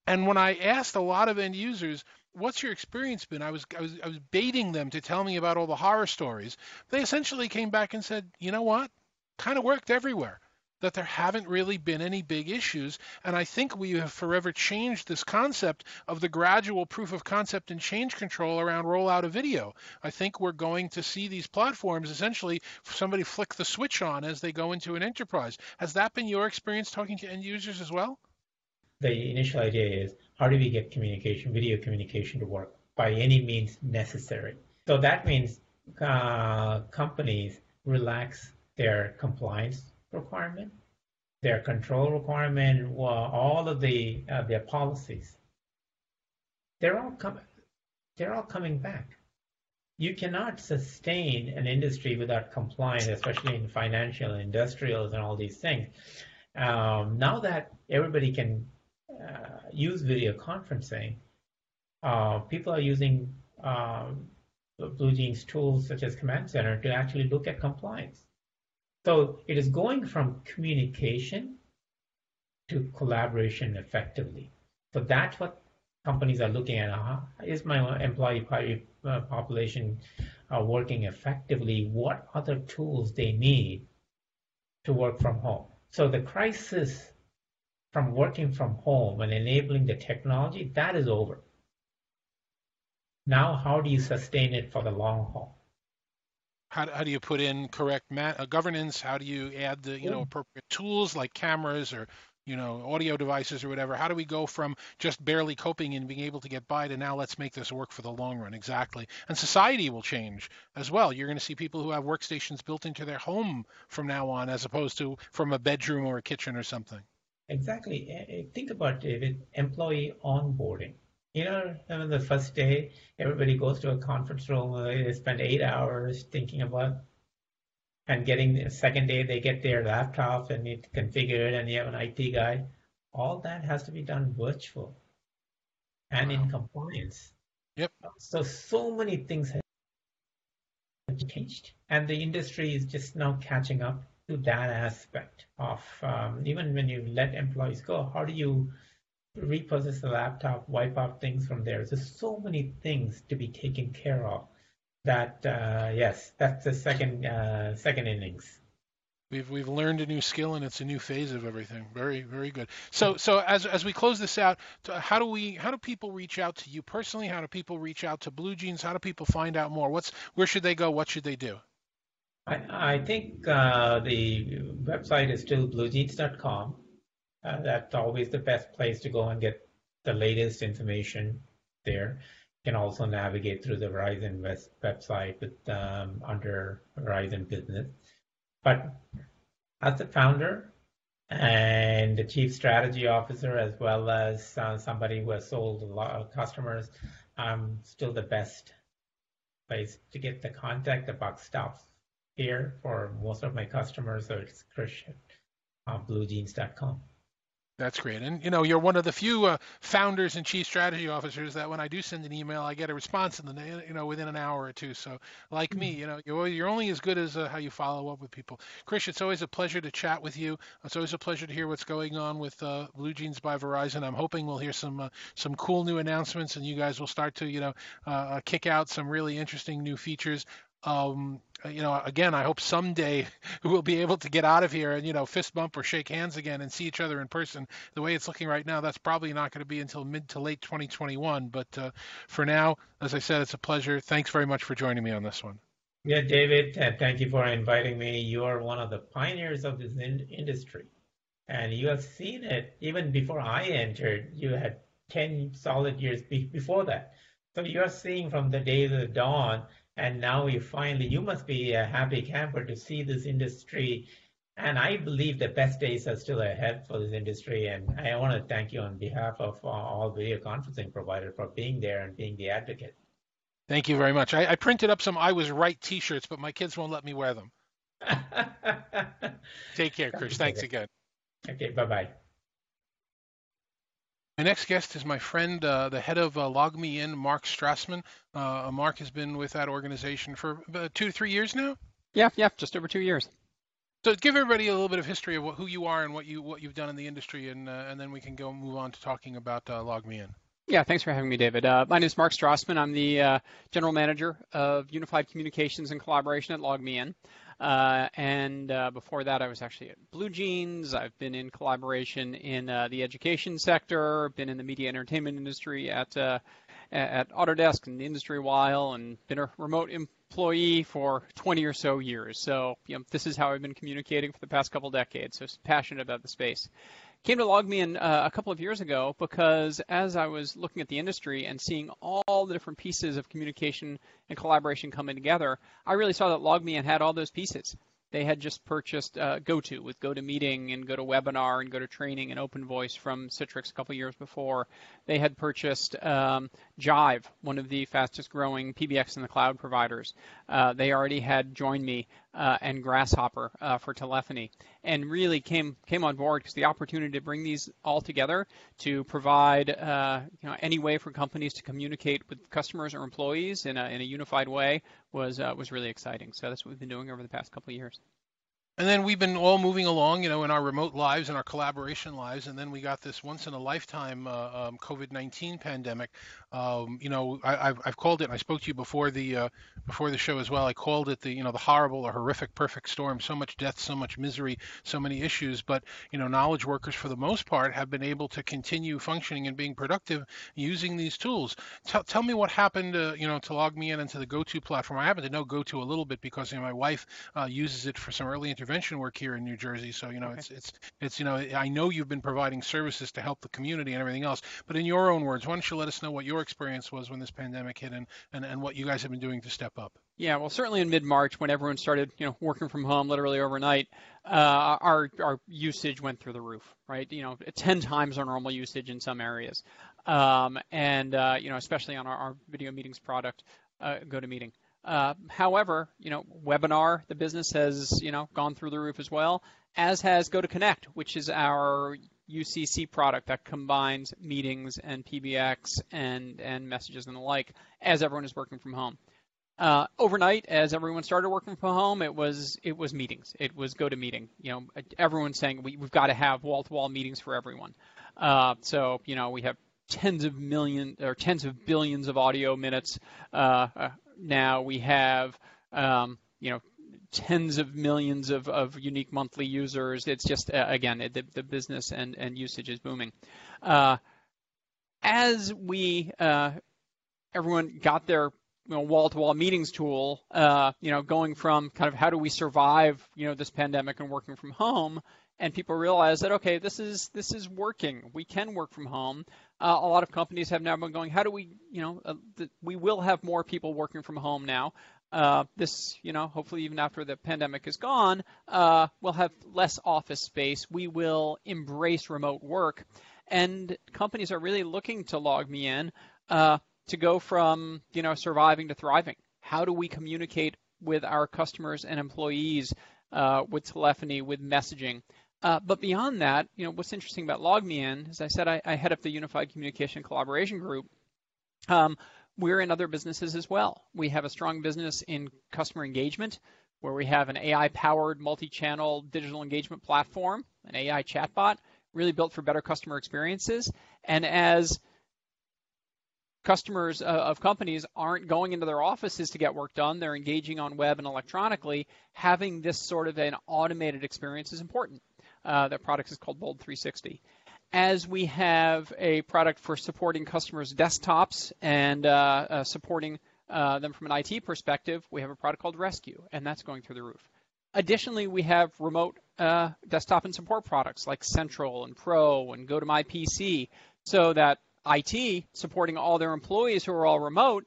Speaker 5: And when I asked a lot of end users, "What's your experience been?" I was I was I was baiting them to tell me about all the horror stories. They essentially came back and said, "You know what? Kind of worked everywhere." That there haven't really been any big issues. And I think we have forever changed this concept of the gradual proof of concept and change control around rollout of video. I think we're going to see these platforms essentially somebody flick the switch on as they go into an enterprise. Has that been your experience talking to end users as well?
Speaker 4: The initial idea is how do we get communication, video communication to work by any means necessary? So that means uh, companies relax their compliance requirement, their control requirement, all of the uh, their policies. They're all coming. They're all coming back. You cannot sustain an industry without compliance, especially in financial, and industrials, and all these things. Um, now that everybody can uh, use video conferencing, uh, people are using um, BlueJeans tools such as Command Center to actually look at compliance. So it is going from communication to collaboration effectively. So that's what companies are looking at. Uh, is my employee uh, population uh, working effectively? What other tools they need to work from home? So the crisis from working from home and enabling the technology, that is over. Now, how do you sustain it for the long haul?
Speaker 5: How, how do you put in correct uh, governance? How do you add the you know appropriate tools like cameras or you know audio devices or whatever? How do we go from just barely coping and being able to get by to now let's make this work for the long run? Exactly. And society will change as well. You're going to see people who have workstations built into their home from now on, as opposed to from a bedroom or a kitchen or something.
Speaker 4: Exactly. Think about it, employee onboarding you know, on the first day, everybody goes to a conference room, they spend eight hours thinking about and getting the second day they get their laptop and need to configure it and you have an IT guy. All that has to be done virtual and wow. in compliance.
Speaker 5: Yep.
Speaker 4: So so many things have changed, and the industry is just now catching up to that aspect of um, even when you let employees go. How do you repossess the laptop, wipe off things from there. There's so many things to be taken care of. That uh, yes, that's the second uh, second innings.
Speaker 5: We've we've learned a new skill and it's a new phase of everything. Very very good. So so as as we close this out, how do we how do people reach out to you personally? How do people reach out to BlueJeans? How do people find out more? What's where should they go? What should they do?
Speaker 4: I, I think uh, the website is still bluejeans.com. Uh, that's always the best place to go and get the latest information there. You can also navigate through the Verizon West website with um, under Verizon Business. But as the founder and the chief strategy officer, as well as uh, somebody who has sold a lot of customers, I'm still the best place to get the contact. The buck stops here for most of my customers, so it's Christian on bluejeans.com.
Speaker 5: That's great. And you know, you're one of the few uh, founders and chief strategy officers that when I do send an email, I get a response in the you know within an hour or two. So, like mm-hmm. me, you know, you're you're only as good as uh, how you follow up with people. Chris, it's always a pleasure to chat with you. It's always a pleasure to hear what's going on with uh, BlueJeans by Verizon. I'm hoping we'll hear some uh, some cool new announcements, and you guys will start to you know uh, uh, kick out some really interesting new features. Um, you know, again, I hope someday [LAUGHS] we'll be able to get out of here and, you know, fist bump or shake hands again and see each other in person. The way it's looking right now, that's probably not going to be until mid to late 2021. But uh, for now, as I said, it's a pleasure. Thanks very much for joining me on this one.
Speaker 4: Yeah, David, thank you for inviting me. You are one of the pioneers of this in- industry. And you have seen it even before I entered. You had 10 solid years be- before that. So you are seeing from the day of the dawn and now you finally, you must be a happy camper to see this industry. And I believe the best days are still ahead for this industry. And I want to thank you on behalf of uh, all video conferencing providers for being there and being the advocate.
Speaker 5: Thank you very much. I, I printed up some I was right T-shirts, but my kids won't let me wear them. [LAUGHS] Take care, Chris. Thanks again.
Speaker 4: Okay, bye bye.
Speaker 5: My next guest is my friend, uh, the head of uh, LogMeIn, Mark Strassman. Uh, Mark has been with that organization for two to three years now.
Speaker 7: Yeah, yeah, just over two years.
Speaker 5: So give everybody a little bit of history of what, who you are and what you what you've done in the industry, and uh, and then we can go move on to talking about uh, LogMeIn.
Speaker 7: Yeah, thanks for having me, David. Uh, my name is Mark Strassman. I'm the uh, general manager of Unified Communications and Collaboration at LogMeIn. Uh, and uh, before that, I was actually at Blue Jeans. I've been in collaboration in uh, the education sector, been in the media entertainment industry at uh, at Autodesk the industry a while, and been a remote employee for 20 or so years. So you know, this is how I've been communicating for the past couple decades. So passionate about the space came to LogMeIn uh, a couple of years ago because as I was looking at the industry and seeing all the different pieces of communication and collaboration coming together, I really saw that LogMeIn had all those pieces. They had just purchased uh, GoTo with GoToMeeting and GoToWebinar and GoToTraining and OpenVoice from Citrix a couple years before. They had purchased um, Jive, one of the fastest growing PBX in the cloud providers. Uh, they already had JoinMe uh, and Grasshopper uh, for telephony, and really came came on board because the opportunity to bring these all together to provide uh, you know any way for companies to communicate with customers or employees in a in a unified way was uh, was really exciting. So that's what we've been doing over the past couple of years.
Speaker 5: And then we've been all moving along, you know, in our remote lives and our collaboration lives. And then we got this once in a lifetime uh, um, COVID 19 pandemic. Um, you know, I, have I've called it, and I spoke to you before the uh, before the show as well. I called it the, you know, the horrible or horrific perfect storm. So much death, so much misery, so many issues. But, you know, knowledge workers for the most part have been able to continue functioning and being productive using these tools. Tell, tell me what happened, uh, you know, to LogMeIn into the GoTo platform. I happen to know GoTo a little bit because you know, my wife uh, uses it for some early intervention intervention work here in New Jersey. So you know, okay. it's it's it's you know, I know you've been providing services to help the community and everything else. But in your own words, why don't you let us know what your experience was when this pandemic hit and and, and what you guys have been doing to step up?
Speaker 7: Yeah, well, certainly in mid-March, when everyone started, you know, working from home literally overnight, uh, our our usage went through the roof, right? You know, ten times our normal usage in some areas, um, and uh, you know, especially on our, our video meetings product, uh, GoToMeeting. Uh, however, you know, webinar, the business has, you know, gone through the roof as well, as has GoToConnect, which is our UCC product that combines meetings and PBX and, and messages and the like as everyone is working from home. Uh, overnight, as everyone started working from home, it was it was meetings. It was GoToMeeting. You know, everyone's saying we, have got to have wall-to-wall meetings for everyone. Uh, so you know, we have tens of million or tens of billions of audio minutes uh, uh now we have um, you know tens of millions of, of unique monthly users. It's just uh, again the, the business and, and usage is booming. Uh, as we uh, everyone got their you know, wall-to-wall meetings tool, uh, you know, going from kind of how do we survive, you know, this pandemic and working from home, and people realize that okay, this is this is working. We can work from home uh, a lot of companies have now been going, how do we, you know, uh, th- we will have more people working from home now. Uh, this, you know, hopefully even after the pandemic is gone, uh, we'll have less office space. We will embrace remote work, and companies are really looking to log LogMeIn uh, to go from, you know, surviving to thriving. How do we communicate with our customers and employees uh, with telephony, with messaging? Uh, but beyond that, you know, what's interesting about LogMeIn, as I said, I, I head up the Unified Communication Collaboration Group. Um, we're in other businesses as well. We have a strong business in customer engagement, where we have an AI-powered multi-channel digital engagement platform, an AI chatbot, really built for better customer experiences. And as customers uh, of companies aren't going into their offices to get work done, they're engaging on web and electronically, having this sort of an automated experience is important. Uh, that product is called Bold 360. As we have a product for supporting customers' desktops and uh, uh, supporting uh, them from an IT perspective, we have a product called Rescue, and that's going through the roof. Additionally, we have remote uh, desktop and support products like Central and Pro and GoToMyPC, so that IT supporting all their employees who are all remote,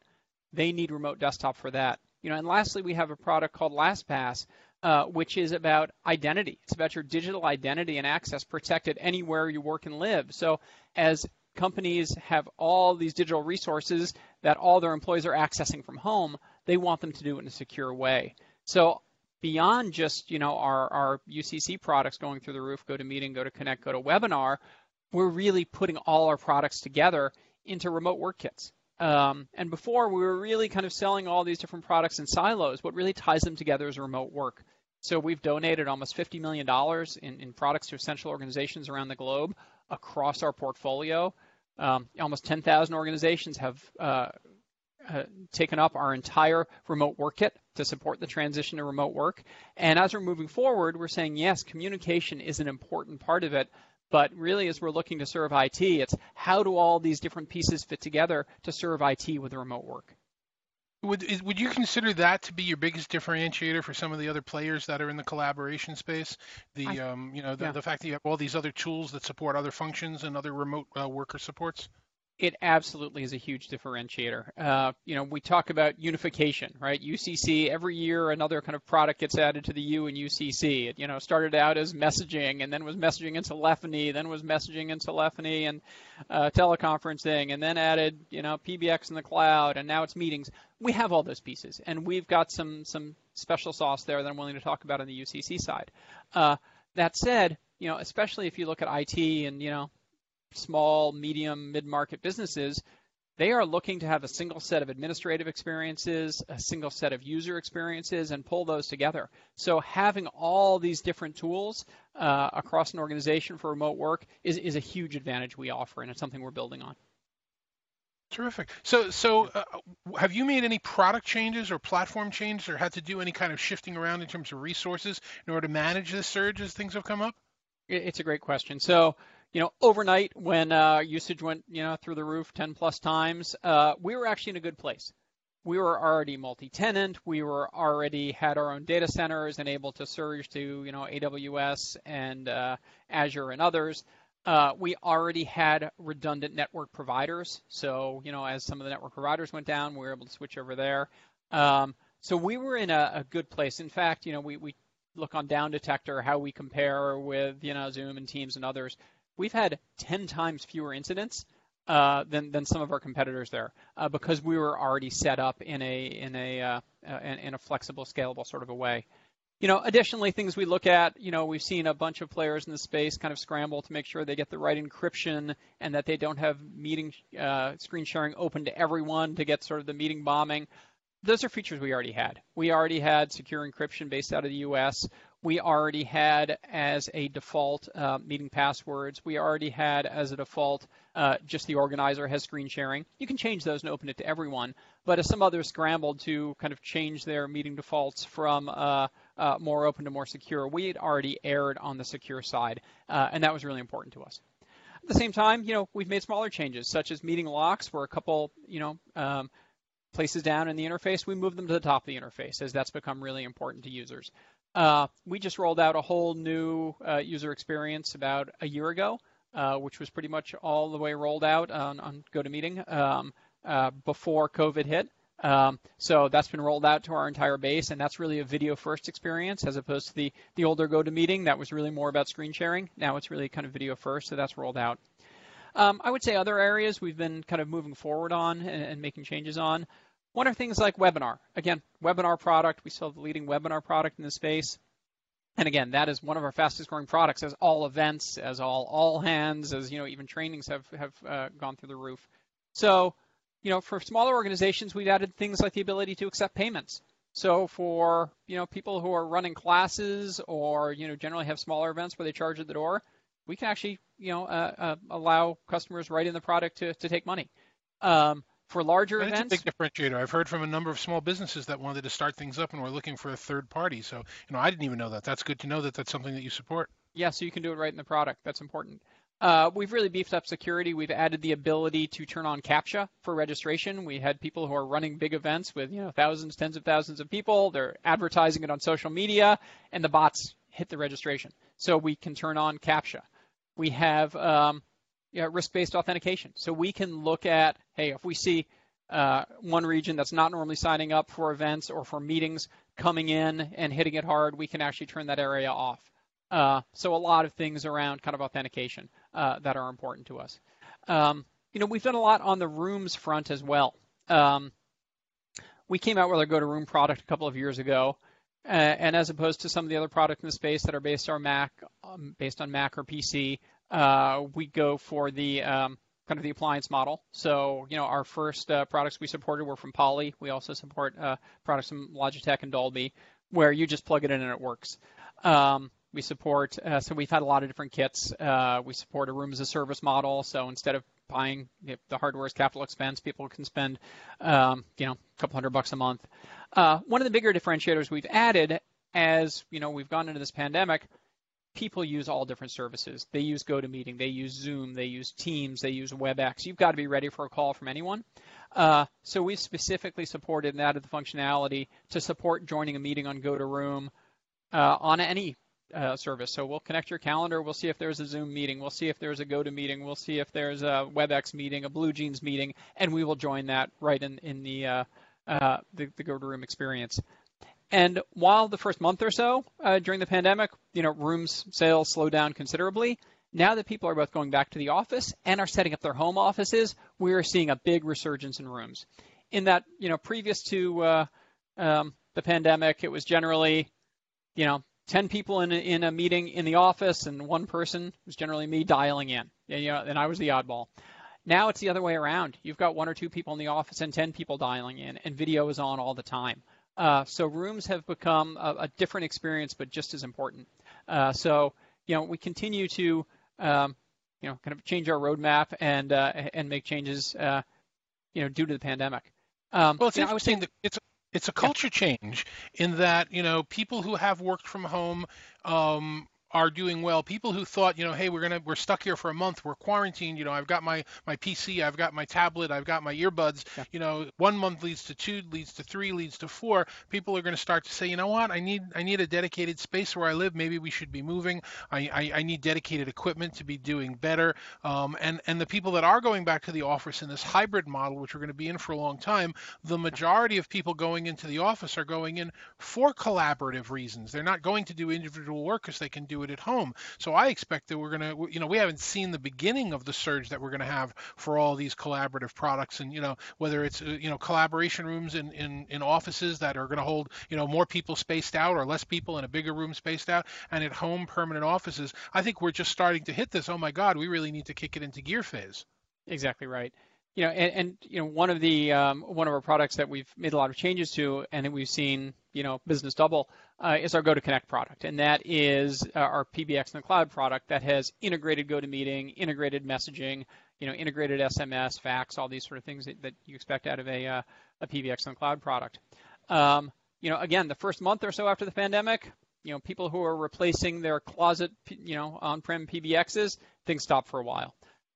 Speaker 7: they need remote desktop for that. You know, and lastly, we have a product called LastPass, uh, which is about identity. It's about your digital identity and access protected anywhere you work and live. So as companies have all these digital resources that all their employees are accessing from home, they want them to do it in a secure way. So beyond just you know our, our UCC products going through the roof, GoToMeeting, go to Connect, GoToWebinar, we're really putting all our products together into remote work kits. Um, and before, we were really kind of selling all these different products in silos. What really ties them together is remote work. So we've donated almost $50 million in, in products to essential organizations around the globe across our portfolio. Um, almost 10,000 organizations have uh, uh, taken up our entire remote work kit to support the transition to remote work. And as we're moving forward, we're saying yes, communication is an important part of it. But really, as we're looking to serve IT, it's how do all these different pieces fit together to serve IT with remote work?
Speaker 5: Would is, would you consider that to be your biggest differentiator for some of the other players that are in the collaboration space? The I, um, you know the, yeah. the fact that you have all these other tools that support other functions and other remote uh, worker supports.
Speaker 7: It absolutely is a huge differentiator. Uh, you know, we talk about unification, right? UCC every year another kind of product gets added to the U in UCC. It you know started out as messaging, and then was messaging and telephony, then was messaging and telephony and uh, teleconferencing, and then added you know PBX in the cloud, and now it's meetings. We have all those pieces, and we've got some some special sauce there that I'm willing to talk about on the UCC side. Uh, that said, you know, especially if you look at IT and you know small, medium, mid-market businesses, they are looking to have a single set of administrative experiences, a single set of user experiences, and pull those together. So having all these different tools uh, across an organization for remote work is, is a huge advantage we offer, and it's something we're building on.
Speaker 5: Terrific. So, so uh, have you made any product changes or platform changes, or had to do any kind of shifting around in terms of resources in order to manage this surge as things have come up?
Speaker 7: It's a great question. So, you know, overnight when uh, usage went, you know, through the roof 10 plus times, uh, we were actually in a good place. We were already multi-tenant. We were already had our own data centers and able to surge to, you know, AWS and uh, Azure and others. Uh, we already had redundant network providers. So, you know, as some of the network providers went down, we were able to switch over there. Um, so we were in a, a, good place. In fact, you know, we, we look on Down Detector how we compare with, you know, Zoom and Teams and others we've had 10 times fewer incidents uh, than than some of our competitors there uh, because we were already set up in a in a uh, uh, in, a flexible, scalable sort of a way. You know, additionally, things we look at, you know, we've seen a bunch of players in the space kind of scramble to make sure they get the right encryption and that they don't have meeting uh, screen sharing open to everyone to get sort of the meeting bombing. Those are features we already had. We already had secure encryption based out of the U.S we already had as a default uh, meeting passwords. We already had as a default uh, just the organizer has screen sharing. You can change those and open it to everyone. But as some others scrambled to kind of change their meeting defaults from uh, uh more open to more secure, we had already erred on the secure side, uh, and that was really important to us. At the same time, you know, we've made smaller changes, such as meeting locks, where a couple, you know, um, places down in the interface, we move them to the top of the interface as that's become really important to users. Uh, we just rolled out a whole new uh, user experience about a year ago, uh, which was pretty much all the way rolled out on, on GoToMeeting um, uh, before COVID hit. Um, so that's been rolled out to our entire base, and that's really a video first experience as opposed to the, the older GoToMeeting that was really more about screen sharing. Now it's really kind of video first, so that's rolled out. Um, I would say other areas we've been kind of moving forward on and, and making changes on. One are things like webinar. Again, webinar product. We still the leading webinar product in the space. And again, that is one of our fastest growing products as all events, as all all hands, as you know, even trainings have have uh, gone through the roof. So, you know, for smaller organizations, we've added things like the ability to accept payments. So for you know people who are running classes or you know generally have smaller events where they charge at the door, we can actually you know uh, uh, allow customers right in the product to to take money. Um, for larger
Speaker 5: and
Speaker 7: events.
Speaker 5: It's a big differentiator. I've heard from a number of small businesses that wanted to start things up and were looking for a third party. So, you know, I didn't even know that. That's good to know that that's something that you support.
Speaker 7: Yeah, so you can do it right in the product. That's important. Uh, we've really beefed up security. We've added the ability to turn on CAPTCHA for registration. We had people who are running big events with you know thousands, tens of thousands of people. They're advertising it on social media, and the bots hit the registration. So we can turn on CAPTCHA. We have um, you know, risk-based authentication. So we can look at, hey, if we see uh, one region that's not normally signing up for events or for meetings coming in and hitting it hard, we can actually turn that area off. Uh, so a lot of things around kind of authentication uh, that are important to us. Um, you know, we've done a lot on the rooms front as well. Um, we came out with our GoToRoom product a couple of years ago, uh, and as opposed to some of the other products in the space that are based on Mac, um, based on Mac or PC, uh, we go for the um, kind of the appliance model. So, you know, our first uh, products we supported were from Poly. We also support uh, products from Logitech and Dolby, where you just plug it in and it works. Um, we support, uh, so we've had a lot of different kits. Uh, we support a room as a service model. So instead of buying the hardware as capital expense. People can spend, um, you know, a couple hundred bucks a month. Uh, one of the bigger differentiators we've added as you know we've gone into this pandemic, people use all different services. They use GoToMeeting, they use Zoom, they use Teams, they use WebEx. You've got to be ready for a call from anyone. Uh, so we've specifically supported and added the functionality to support joining a meeting on GoToRoom uh, on any uh, service. So we'll connect your calendar. We'll see if there's a Zoom meeting. We'll see if there's a GoToMeeting. We'll see if there's a WebEx meeting, a BlueJeans meeting, and we will join that right in in the uh, uh, the, the GoToRoom experience. And while the first month or so uh, during the pandemic, you know, rooms sales slowed down considerably. Now that people are both going back to the office and are setting up their home offices, we are seeing a big resurgence in rooms. In that, you know, previous to uh, um, the pandemic, it was generally, you know, 10 people in a, in a meeting in the office and one person was generally me dialing in. And, you know, and I was the oddball. Now it's the other way around. You've got one or two people in the office and 10 people dialing in, and video is on all the time. Uh, so rooms have become a, a, different experience, but just as important. Uh, so you know, we continue to um, you know kind of change our roadmap and uh, and make changes uh, you know due to the pandemic.
Speaker 5: Um, well, it's interesting. Saying, it's it's a culture yeah. change in that you know people who have worked from home um, are doing well. People who thought, you know, hey, we're gonna we're stuck here for a month, we're quarantined. You know, I've got my my PC, I've got my tablet, I've got my earbuds. Yeah. You know, one month leads to two, leads to three, leads to four. People are going to start to say, you know what, I need I need a dedicated space where I live. Maybe we should be moving. I I, I need dedicated equipment to be doing better. Um, and and the people that are going back to the office in this hybrid model, which we're going to be in for a long time, the majority of people going into the office are going in for collaborative reasons. They're not going to do individual work because they can do it at home. So I expect that we're going to, you know, we haven't seen the beginning of the surge that we're going to have for all these collaborative products, and you know, whether it's uh, you know collaboration rooms in in, in offices that are going to hold you know more people spaced out or less people in a bigger room spaced out, and at home permanent offices. I think we're just starting to hit this. Oh my God, we really need to kick it into gear phase.
Speaker 7: Exactly right you know, and, and, you know, one of the um, one of our products that we've made a lot of changes to, and we've seen, you know, business double, uh, is our GoToConnect product, and that is uh, our PBX in the cloud product that has integrated GoToMeeting, integrated messaging, you know, integrated SMS, fax, all these sort of things that, that you expect out of a uh, a PBX in the cloud product. Um, you know, again, the first month or so after the pandemic, you know, people who are replacing their closet, you know, on-prem PBXs, things stop for a while.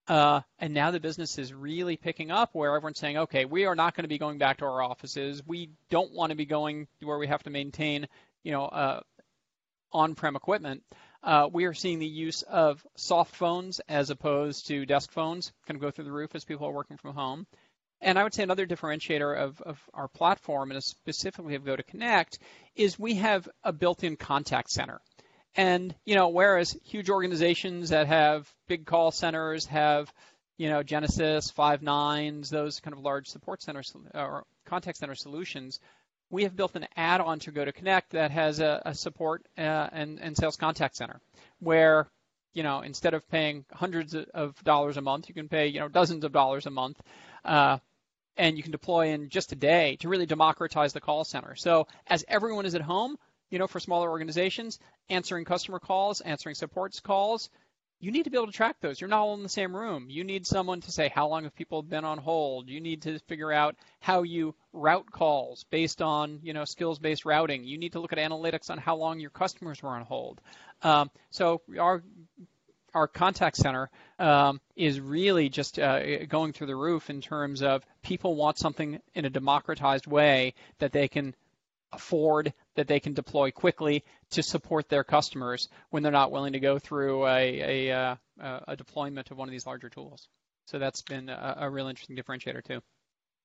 Speaker 7: Uh, and now the business is really picking up where everyone's saying, okay, we are not going to be going back to our offices. We don't want to be going where we have to maintain, you know, uh, on-prem equipment. Uh, we are seeing the use of soft phones as opposed to desk phones kind of go through the roof as people are working from home. And I would say another differentiator of, of our platform, and specifically of GoToConnect, is we have a built-in contact center. And, you know, whereas huge organizations that have big call centers have, you know, Genesys, Five9s, those kind of large support centers or contact center solutions, we have built an add-on to GoToConnect that has a, a support uh, and, and sales contact center where, you know, instead of paying hundreds of dollars a month, you can pay, you know, dozens of dollars a month. Uh, and you can deploy in just a day to really democratize the call center. So as everyone is at home, you know, for smaller organizations, answering customer calls, answering supports calls, you need to be able to track those. You're not all in the same room. You need someone to say how long have people been on hold. You need to figure out how you route calls based on you know skills-based routing. You need to look at analytics on how long your customers were on hold. Um, so our our contact center um, is really just uh, going through the roof in terms of people want something in a democratized way that they can afford that they can deploy quickly to support their customers when they're not willing to go through a, a, uh, a deployment of one of these larger tools. So that's been a, a real interesting differentiator too.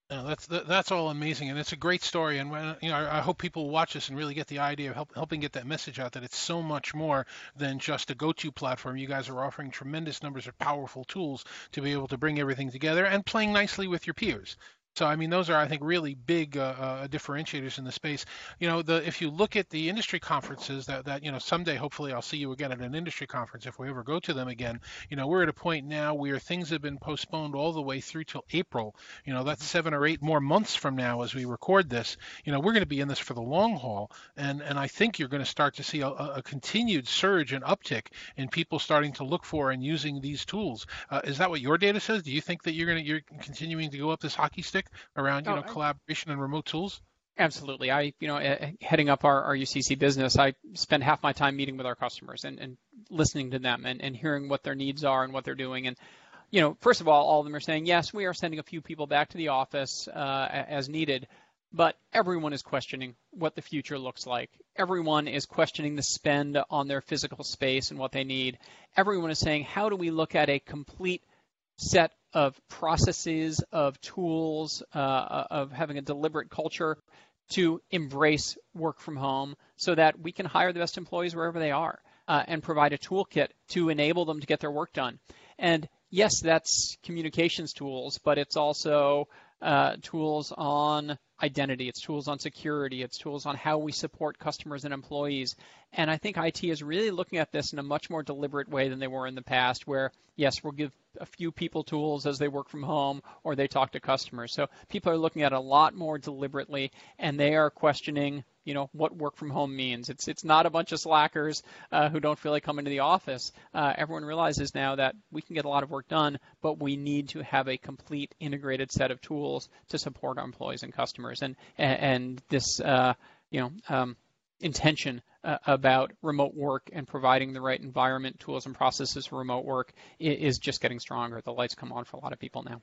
Speaker 5: That's that's all amazing, and it's a great story. And when, you know, I, hope people watch this and really get the idea of help, helping get that message out that it's so much more than just a GoTo platform. You guys are offering tremendous numbers of powerful tools to be able to bring everything together and playing nicely with your peers. So I mean, those are I think really big uh, uh, differentiators in the space. You know, the if you look at the industry conferences that that you know someday hopefully I'll see you again at an industry conference if we ever go to them again. You know, we're at a point now where things have been postponed all the way through till April. You know, that's seven or eight more months from now as we record this. You know, we're going to be in this for the long haul, and and I think you're going to start to see a, a continued surge and uptick in people starting to look for and using these tools. Uh, is that what your data says? Do you think that you're going to you're continuing to go up this hockey stick? Around you oh, know collaboration and remote tools?
Speaker 7: Absolutely. I, you know, heading up our, our UCC business, I spend half my time meeting with our customers and, and listening to them and, and hearing what their needs are and what they're doing. And, you know, first of all, all of them are saying, yes, we are sending a few people back to the office uh, as needed, but everyone is questioning what the future looks like. Everyone is questioning the spend on their physical space and what they need. Everyone is saying, how do we look at a complete set of processes, of tools, uh, of having a deliberate culture to embrace work from home so that we can hire the best employees wherever they are uh, and provide a toolkit to enable them to get their work done. And yes, that's communications tools, but it's also uh, tools on identity, it's tools on security, it's tools on how we support customers and employees. And I think IT is really looking at this in a much more deliberate way than they were in the past, where yes, we'll give a few people tools as they work from home or they talk to customers. So people are looking at it a lot more deliberately and they are questioning you know what work from home means. It's it's not a bunch of slackers uh, who don't feel like coming to the office. Uh, everyone realizes now that we can get a lot of work done, but we need to have a complete integrated set of tools to support our employees and customers. And and this uh, you know um, intention uh, about remote work and providing the right environment, tools, and processes for remote work is just getting stronger. The lights come on for a lot of people now.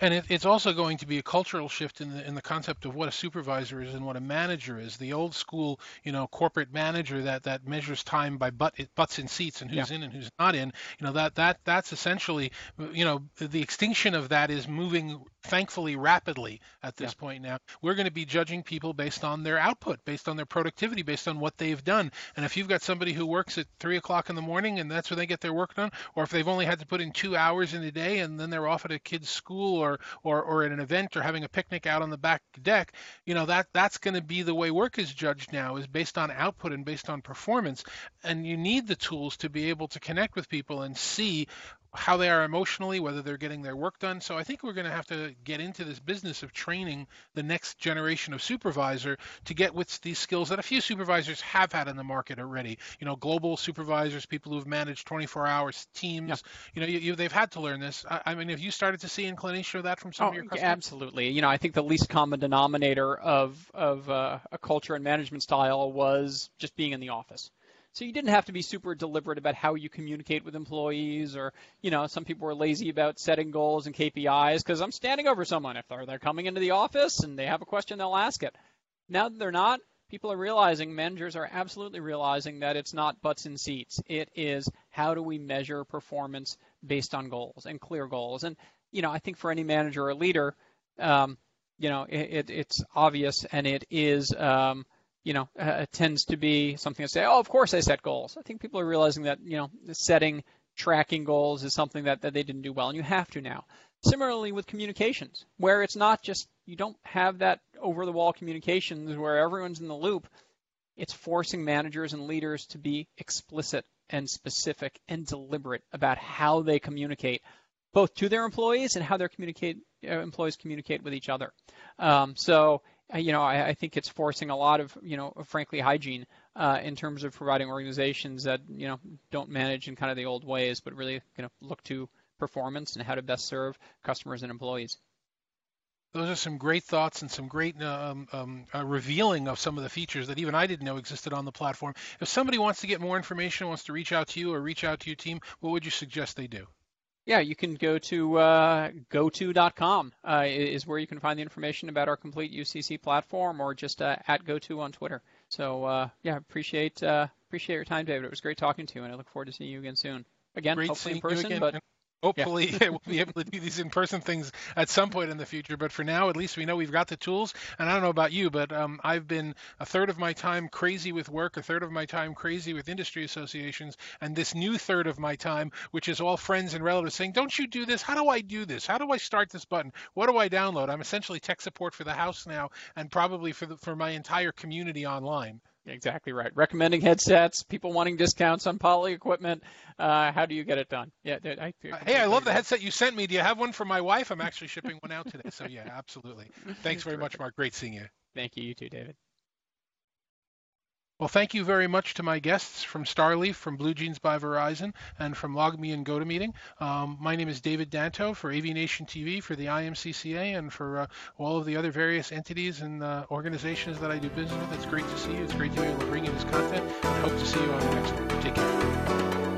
Speaker 5: And it, it's also going to be a cultural shift in the in the concept of what a supervisor is and what a manager is. The old school, you know, corporate manager that that measures time by butt, butts in seats and who's yeah. in and who's not in. You know that that that's essentially, you know, the extinction of that is moving thankfully rapidly at this yeah. point now. We're going to be judging people based on their output, based on their productivity, based on what they've done. And if you've got somebody who works at three o'clock in the morning and that's when they get their work done, or if they've only had to put in two hours in a day and then they're off at a kid's school or or or at an event or having a picnic out on the back deck, you know that that's going to be the way work is judged now is based on output and based on performance. And you need the tools to be able to connect with people and see how they are emotionally, whether they're getting their work done. So I think we're going to have to get into this business of training the next generation of supervisor to get with these skills that a few supervisors have had in the market already. You know, global supervisors, people who've managed 24 hours teams. Yeah. You know, you, you, they've had to learn this. I, I, mean, have you started to see inclination of that from some
Speaker 7: oh,
Speaker 5: of your customers?
Speaker 7: Absolutely. You know, I think the least common denominator of of uh, a culture and management style was just being in the office. So you didn't have to be super deliberate about how you communicate with employees, or you know, some people were lazy about setting goals and KPIs because I'm standing over someone. If they're, they're coming into the office and they have a question, they'll ask it. Now that they're not, people are realizing, managers are absolutely realizing that it's not butts in seats. It is how do we measure performance based on goals and clear goals. And you know, I think for any manager or leader, um, you know, it, it, it's obvious and it is. Um, you know, uh, tends to be something to say, oh, of course I set goals. I think people are realizing that, you know, setting, tracking goals is something that, that they didn't do well, and you have to now. Similarly with communications, where it's not just, you don't have that over the wall communications where everyone's in the loop. It's forcing managers and leaders to be explicit and specific and deliberate about how they communicate, both to their employees and how their communicate, uh, employees communicate with each other. Um, so you know, I, I, think it's forcing a lot of, you know, frankly, hygiene uh, in terms of providing organizations that, you know, don't manage in kind of the old ways, but really, you know, look to performance and how to best serve customers and employees.
Speaker 5: Those are some great thoughts and some great um, um, uh, revealing of some of the features that even I didn't know existed on the platform. If somebody wants to get more information, wants to reach out to you or reach out to your team, what would you suggest they do?
Speaker 7: Yeah, you can go to uh, goto.com uh, is where you can find the information about our complete UCC platform, or just uh, at goto on Twitter. So uh, yeah, appreciate uh, appreciate your time, David. It was great talking to you, and I look forward to seeing you again soon. Again,
Speaker 5: great
Speaker 7: hopefully in person, but
Speaker 5: Hopefully, yeah. [LAUGHS] we'll be able to do these in-person things at some point in the future. But for now, at least we know we've got the tools. And I don't know about you, but um, I've been a third of my time crazy with work, a third of my time crazy with industry associations, and this new third of my time, which is all friends and relatives saying, "Don't you do this? How do I do this? How do I start this button? What do I download?" I'm essentially tech support for the house now, and probably for the, for my entire community online.
Speaker 7: Exactly right. Recommending headsets, people wanting discounts on poly equipment. Uh, how do you get it done? Yeah. I,
Speaker 5: I, hey, I love the headset you sent me. Do you have one for my wife? I'm actually shipping one out today. So yeah, absolutely. [LAUGHS] Thanks very much, Mark. Great seeing you.
Speaker 7: Thank you. You too, David.
Speaker 5: Well, thank you very much to my guests from Starleaf, from Blue Jeans by Verizon, and from LogMe and GoToMeeting. Um, my name is David Danto for AVNation TV, for the IMCCA, and for uh, all of the other various entities and uh, organizations that I do business with. It's great to see you. It's great to be able to bring you this content. I hope to see you on the next one. Take care.